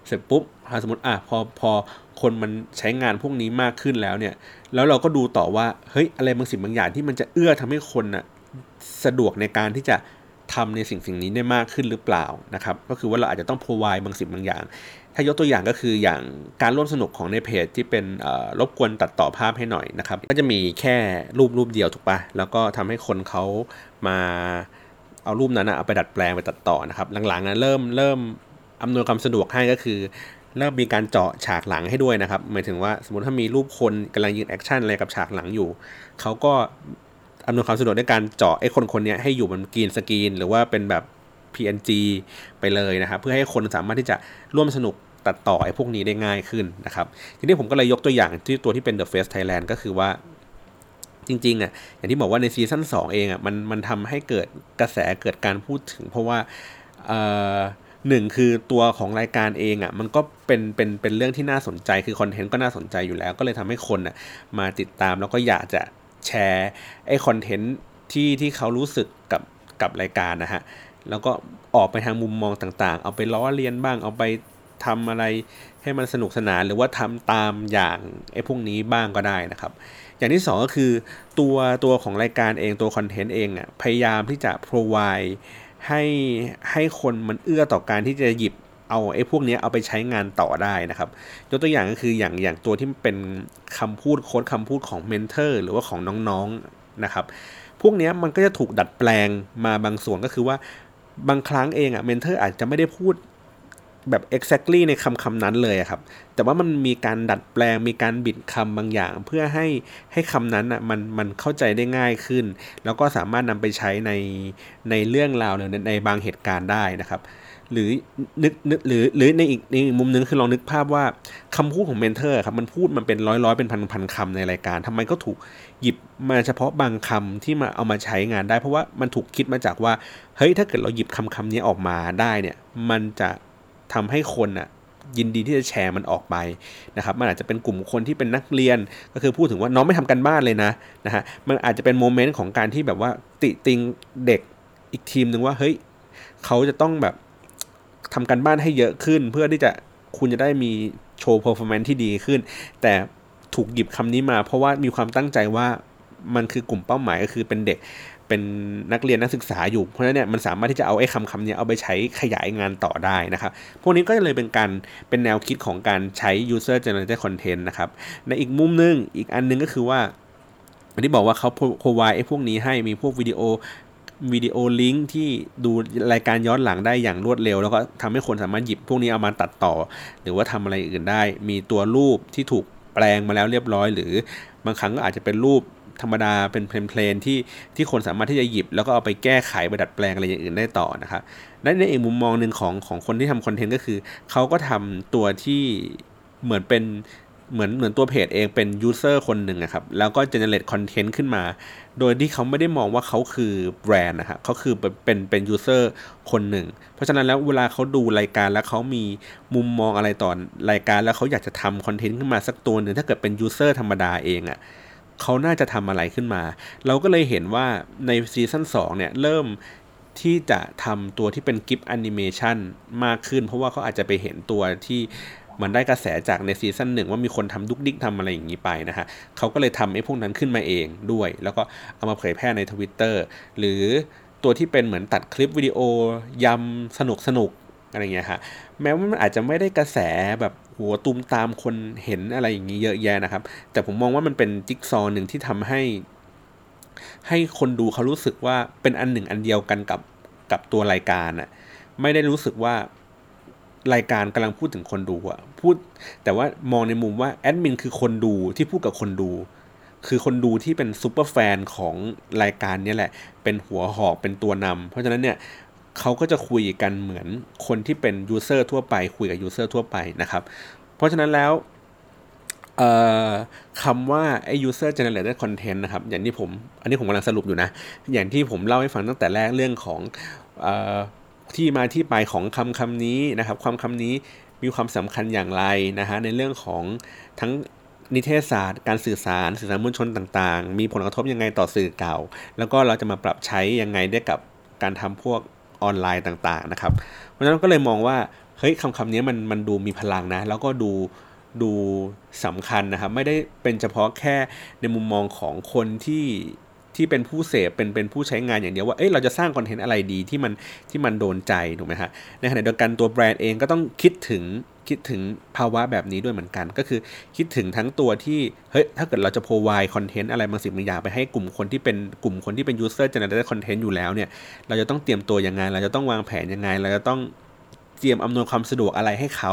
เสร็จปุ๊บสมมติอะพอพอ คนมันใช้งานพวกนี้มากขึ้นแล้วเนี่ย แล้วเราก็ดูต่อว่าเฮ้ยอะไรบางสิ่งบางอย่างที่มันจะเอื้อทำให้คนน่ะสะดวกในการที่จะทำในสิ่งสิ่งนี้ได้มากขึ้นหรือเปล่านะครับ ก็คือว่าเราอาจจะต้อง provide บางสิ่งบางอย่าง ถ้ายกตัวอย่างก็คืออย่างการร่วมสนุกของในเพจที่เป็นรบกวนตัดต่อภาพให้หน่อยนะครับ ก็จะมีแค่รูปรูปเดียวถูกปะแล้วก็ทำให้คนเขามาเอารูปนั้นเอาไปดัดแปลงไปตัดต่อนะครับ หลังๆนะเริ่มเริ่มอำนวยความสะดวกให้ก็คือ เริ่มมีการเจาะฉากหลังให้ด้วยนะครับ หมายถึงว่าสมมติถ้ามีรูปคนกำลังยืน action อะไรกับฉากหลังอยู่ เขาก็อำนวยความสะดวกด้วยการเจาะไอ้คนคนนี้ให้อยู่บน green screen หรือว่าเป็นแบบ PNG ไปเลยนะครับ เพื่อให้คนสามารถที่จะร่วมสนุกตัดต่อไอ้พวกนี้ได้ง่ายขึ้นนะครับ ทีนี้ผมก็เลยยกตัวอย่างที่ตัวที่เป็น The Face Thailand ก็คือว่าจริงๆอะอย่างที่บอกว่าในซีซั่น2เองอะมันมันทำให้เกิดกระแสเกิดการพูดถึง เพราะว่า หนึ่งคือตัวของรายการเองอะ่ะมันก็เป็นเป็นเป็นเรื่องที่น่าสนใจคือคอนเทนต์ก็น่าสนใจอยู่แล้ว ก็เลยทำให้คนอะมาติดตามแล้วก็อยากจะแชร์ไอ้คอนเทนต์ที่ที่เขารู้สึกกับกับรายการนะฮะแล้วก็ออกไปทางมุมมองต่างๆ เอาไปล้อเลียนบ้างเอาไปทำอะไรให้มันสนุกสนานหรือว่าทำตามอย่างไอ้พวกนี้บ้างก็ได้นะครับ อย่างที่ 2 ก็คือตัวตัวของรายการเองตัวคอนเทนต์เองอะพยายามที่จะ provide ให้ให้คนมันเอื้อต่อการที่จะหยิบเอาไอ้พวกนี้เอาไปใช้งานต่อได้นะครับยกตัวอย่างก็คืออย่างอย่างตัวที่เป็นคำพูด quote คำพูดของ mentor หรือว่าของน้องๆนะครับ พวกนี้มันก็จะถูกดัดแปลงมาบางส่วนก็คือว่าบางครั้งเองอะเมนเทอร์อาจจะไม่ได้พูด แบบ exactly ในคำคำนั้นเลยครับ แต่ว่ามันมีการดัดแปลง มีการบิดคำบางอย่าง เพื่อให้ให้คำนั้นอะมันมันเข้าใจได้ง่ายขึ้น แล้วก็สามารถนำไปใช้ในในเรื่องราวหรือในบางเหตุการณ์ได้นะครับ หรือนึกนึกหรือหรือในอีกในมุมนึงคือลองนึกภาพว่าคำพูดของ mentor ครับมันพูดมันเป็นร้อยร้อยเป็นพันพันคำในรายการทำไมก็ถูกหยิบมาเฉพาะบางคำที่มาเอามาใช้งานได้ เพราะว่ามันถูกคิดมาจากว่าเฮ้ยถ้าเกิดเราหยิบคำคำนี้ออกมาได้เนี่ยมันจะ ทำให้คนอะยินดีที่จะแชร์มันออกไปนะครับมันอาจจะเป็นกลุ่มคนที่เป็นนักเรียนก็คือพูดถึงว่าน้องไม่ทำการบ้านเลยนะนะฮะมันอาจจะเป็นโมเมนต์ของการที่แบบว่าติติงเด็กอีกทีมหนึ่งว่าเฮ้ยเขาจะต้องแบบทำการบ้านให้เยอะขึ้น เพื่อที่จะคุณจะได้มีโชว์ performance ที่ดีขึ้น แต่ถูกหยิบคำนี้มาเพราะว่ามีความตั้งใจว่ามันคือกลุ่มเป้าหมายก็คือเป็นเด็ก เป็นนักเรียนนักศึกษาอยู่เพราะฉะนั้นเนี่ยมันสามารถที่จะเอาไอ้คำคำนี้เอาไปใช้ขยายงานต่อได้นะครับ พวกนี้ก็เลยเป็นการเป็นแนวคิดของการใช้ user generated content นะครับ ในอีกมุมนึงอีกอันนึงก็คือว่าที่บอกว่าเขา provide ไอ้พวกนี้ให้มีพวกวิดีโอวิดีโอลิงก์ที่ดูรายการย้อนหลังได้อย่างรวดเร็ว แล้วก็ทำให้คนสามารถหยิบพวกนี้เอามาตัดต่อ หรือว่าทำอะไรอื่นได้ มีตัวรูปที่ถูกแปลงมาแล้วเรียบร้อย หรือบางครั้งก็อาจจะเป็นรูป ธรรมดาเป็น plain ที่ที่คนสามารถที่จะหยิบ แล้วก็เอาไปแก้ไขไปดัดแปลงอะไรอย่างอื่นได้ต่อนะครับและในอีกมุมมองหนึ่งของของคนที่ทำคอนเทนต์ก็คือ เขาก็ทำตัวที่เหมือนเป็นเหมือนเหมือนตัวเพจเองเป็น user คนหนึ่งนะครับ แล้วก็ generate คอนเทนต์ขึ้นมา โดยที่เขาไม่ได้มองว่าเขาคือแบรนด์นะครับเขาคือเป็นเป็น user คนหนึ่ง เพราะฉะนั้นแล้วเวลาเขาดูรายการแล้วเขามีมุมมองอะไรต่อรายการแล้วเขาอยากจะทำคอนเทนต์ขึ้นมาสักตัวหนึ่งถ้าเกิดเป็น user ธรรมดาเองอะ่ะ เขาน่าจะทำอะไรขึ้นมา เราก็เลยเห็นว่าในซีซั่น2เนี่ยเริ่มที่จะทำตัวที่เป็น GIF animation มากขึ้น เพราะว่าเขาอาจจะไปเห็นตัวที่มันได้กระแสจากในซีซั่นหนึ่งว่ามีคนทำดุกดิกทำอะไรอย่างนี้ไปนะฮะเขาก็เลยทำไอ้พวกนั้นขึ้นมาเองด้วย แล้วก็เอามาเผยแพร่ในทวิตเตอร์หรือตัวที่เป็นเหมือนตัดคลิปวิดีโอยำสนุกสนุกอะไรเงี้ยฮะแม้ว่ามันอาจจะไม่ได้กระแสแบบ หัวตุมตามคนเห็นอะไรอย่างนี้เยอะแยะนะครับ แต่ผมมองว่ามันเป็นจิ๊กซอว์หนึ่งที่ทำให้ ให้คนดูเขารู้สึกว่าเป็นอันหนึ่งอันเดียวกันกับกับตัวรายการอะไม่ได้รู้สึกว่ารายการกำลังพูดถึงคนดูอะพูด แต่ว่ามองในมุมว่าแอดมินคือคนดูที่พูดกับคนดู คือคนดูที่เป็น superfan ของรายการนี้แหละ เป็นหัวหอกเป็นตัวนำเพราะฉะนั้นเนี่ย เขาก็จะคุยกันเหมือนคนที่เป็น user ทั่วไป คุยกับ user ทั่วไปนะครับ เพราะฉะนั้นแล้วคำว่าไอ้ user generated content นะครับ อย่างที่ผม อันนี้ผมกำลังสรุปอยู่นะ อย่างที่ผมเล่าให้ฟังตั้งแต่แรกเรื่องของอที่มาที่ไปของคำคำนี้นะครับ ความคำนี้มีความสำคัญอย่างไรนะฮะ ในเรื่องของทั้งนิเทศศาสตร์ การสื่อสาร สื่อสารมวลชนต่าง ๆ มีผลกระทบยังไงต่อสื่อเก่า แล้วก็เราจะมาปรับใช้ยังไงได้กับการทำพวก ออนไลน์ต่างๆนะครับ เพราะฉะนั้นก็เลยมองว่าเฮ้ยคำคำนี้มันมันดูมีพลังนะ แล้วก็ดูดูสำคัญนะครับ ไม่ได้เป็นเฉพาะแค่ในมุมมองของคนที่ ที่เป็นผู้เสพเป็นเป็นผู้ใช้งานอย่างเดียวว่าเอ้ยเราจะสร้างคอนเทนต์อะไรดีที่มันที่มันโดนใจถูกไหมฮะในขณะเดียวกันตัวแบรนด์เองก็ต้องคิดถึงคิดถึงภาวะแบบนี้ด้วยเหมือนกัน ก็คือคิดถึงทั้งตัวที่เฮ้ยถ้าเกิดเราจะโพวายคอนเทนต์อะไรบางสิ่งบางอย่างไปให้กลุ่มคนที่เป็นกลุ่มคนที่เป็น user generated content อยู่แล้วเนี่ยเราจะต้องเตรียมตัวยังไงเราจะต้องวางแผนยังไงเราจะต้อง เตรียมอำนวยความสะดวกอะไรให้เขา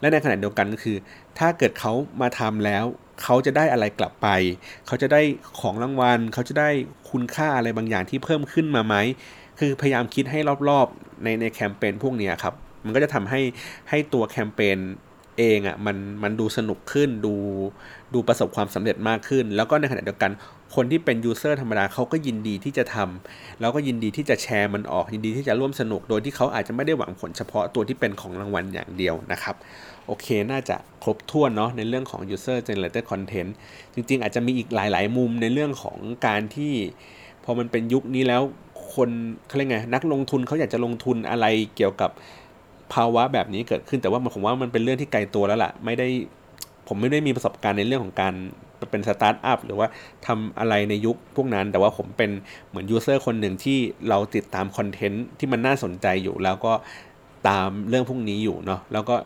และในขณะเดียวกันก็คือ ถ้าเกิดเขามาทำแล้วเขาจะได้อะไรกลับไป เขาจะได้ของรางวัล เขาจะได้คุณค่าอะไรบางอย่างที่เพิ่มขึ้นมาไหม คือพยายามคิดให้รอบๆในในแคมเปญพวกนี้ครับ มันก็จะทำให้ให้ตัวแคมเปญเองอะ่ะมันมันดูสนุกขึ้นดูดูประสบความสำเร็จมากขึ้น แล้วก็ในขณะเดียวกัน คนที่เป็นยูเซอร์ธรรมดาเขาก็ยินดีที่จะทำแล้วก็ยินดีที่จะแชร์มันออก ยินดีที่จะร่วมสนุก โดยที่เขาอาจจะไม่ได้หวังผลเฉพาะตัวที่เป็นของรางวัลอย่างเดียวนะครับโอเค น่าจะครบถ้วนเนาะในเรื่องของ user generated content จริง ๆ อาจจะมีอีกหลาย ๆ มุมในเรื่องของการที่พอมันเป็นยุคนี้แล้วคนเขาเรียกไงนักลงทุนเขาอยากจะลงทุนอะไรเกี่ยวกับภาวะแบบนี้เกิดขึ้นแต่ว่าผมว่ามันเป็นเรื่องที่ไกลตัวแล้วล่ะ ไม่ได้ผมไม่ได้มีประสบการณ์ในเรื่องของการ เป็นสตาร์ทอัพหรือว่าทำอะไรในยุคพวกนั้น แต่ว่าผมเป็นเหมือน user คนหนึ่งที่เราติดตามคอนเทนต์ที่มันน่าสนใจอยู่ แล้วก็ตามเรื่องพวกนี้อยู่เนาะแล้วก็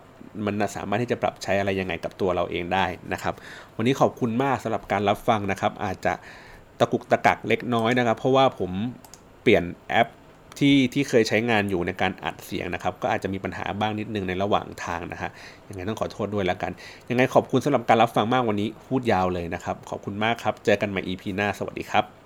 มันสามารถที่จะปรับใช้อะไรยังไงกับตัวเราเองได้นะครับ วันนี้ขอบคุณมากสำหรับการรับฟังนะครับ อาจจะตะกุกตะกักเล็กน้อยนะครับ เพราะว่าผมเปลี่ยนแอป ที่ที่เคยใช้งานอยู่ในการอัดเสียงนะครับ ก็อาจจะมีปัญหาบ้างนิดนึงในระหว่างทางนะฮะยังไงต้องขอโทษด้วยแล้วกัน ยังไงขอบคุณสำหรับการรับฟังมากวันนี้พูดยาวเลยนะครับ ขอบคุณมากครับ เจอกันใหม่ EP หน้าสวัสดีครับ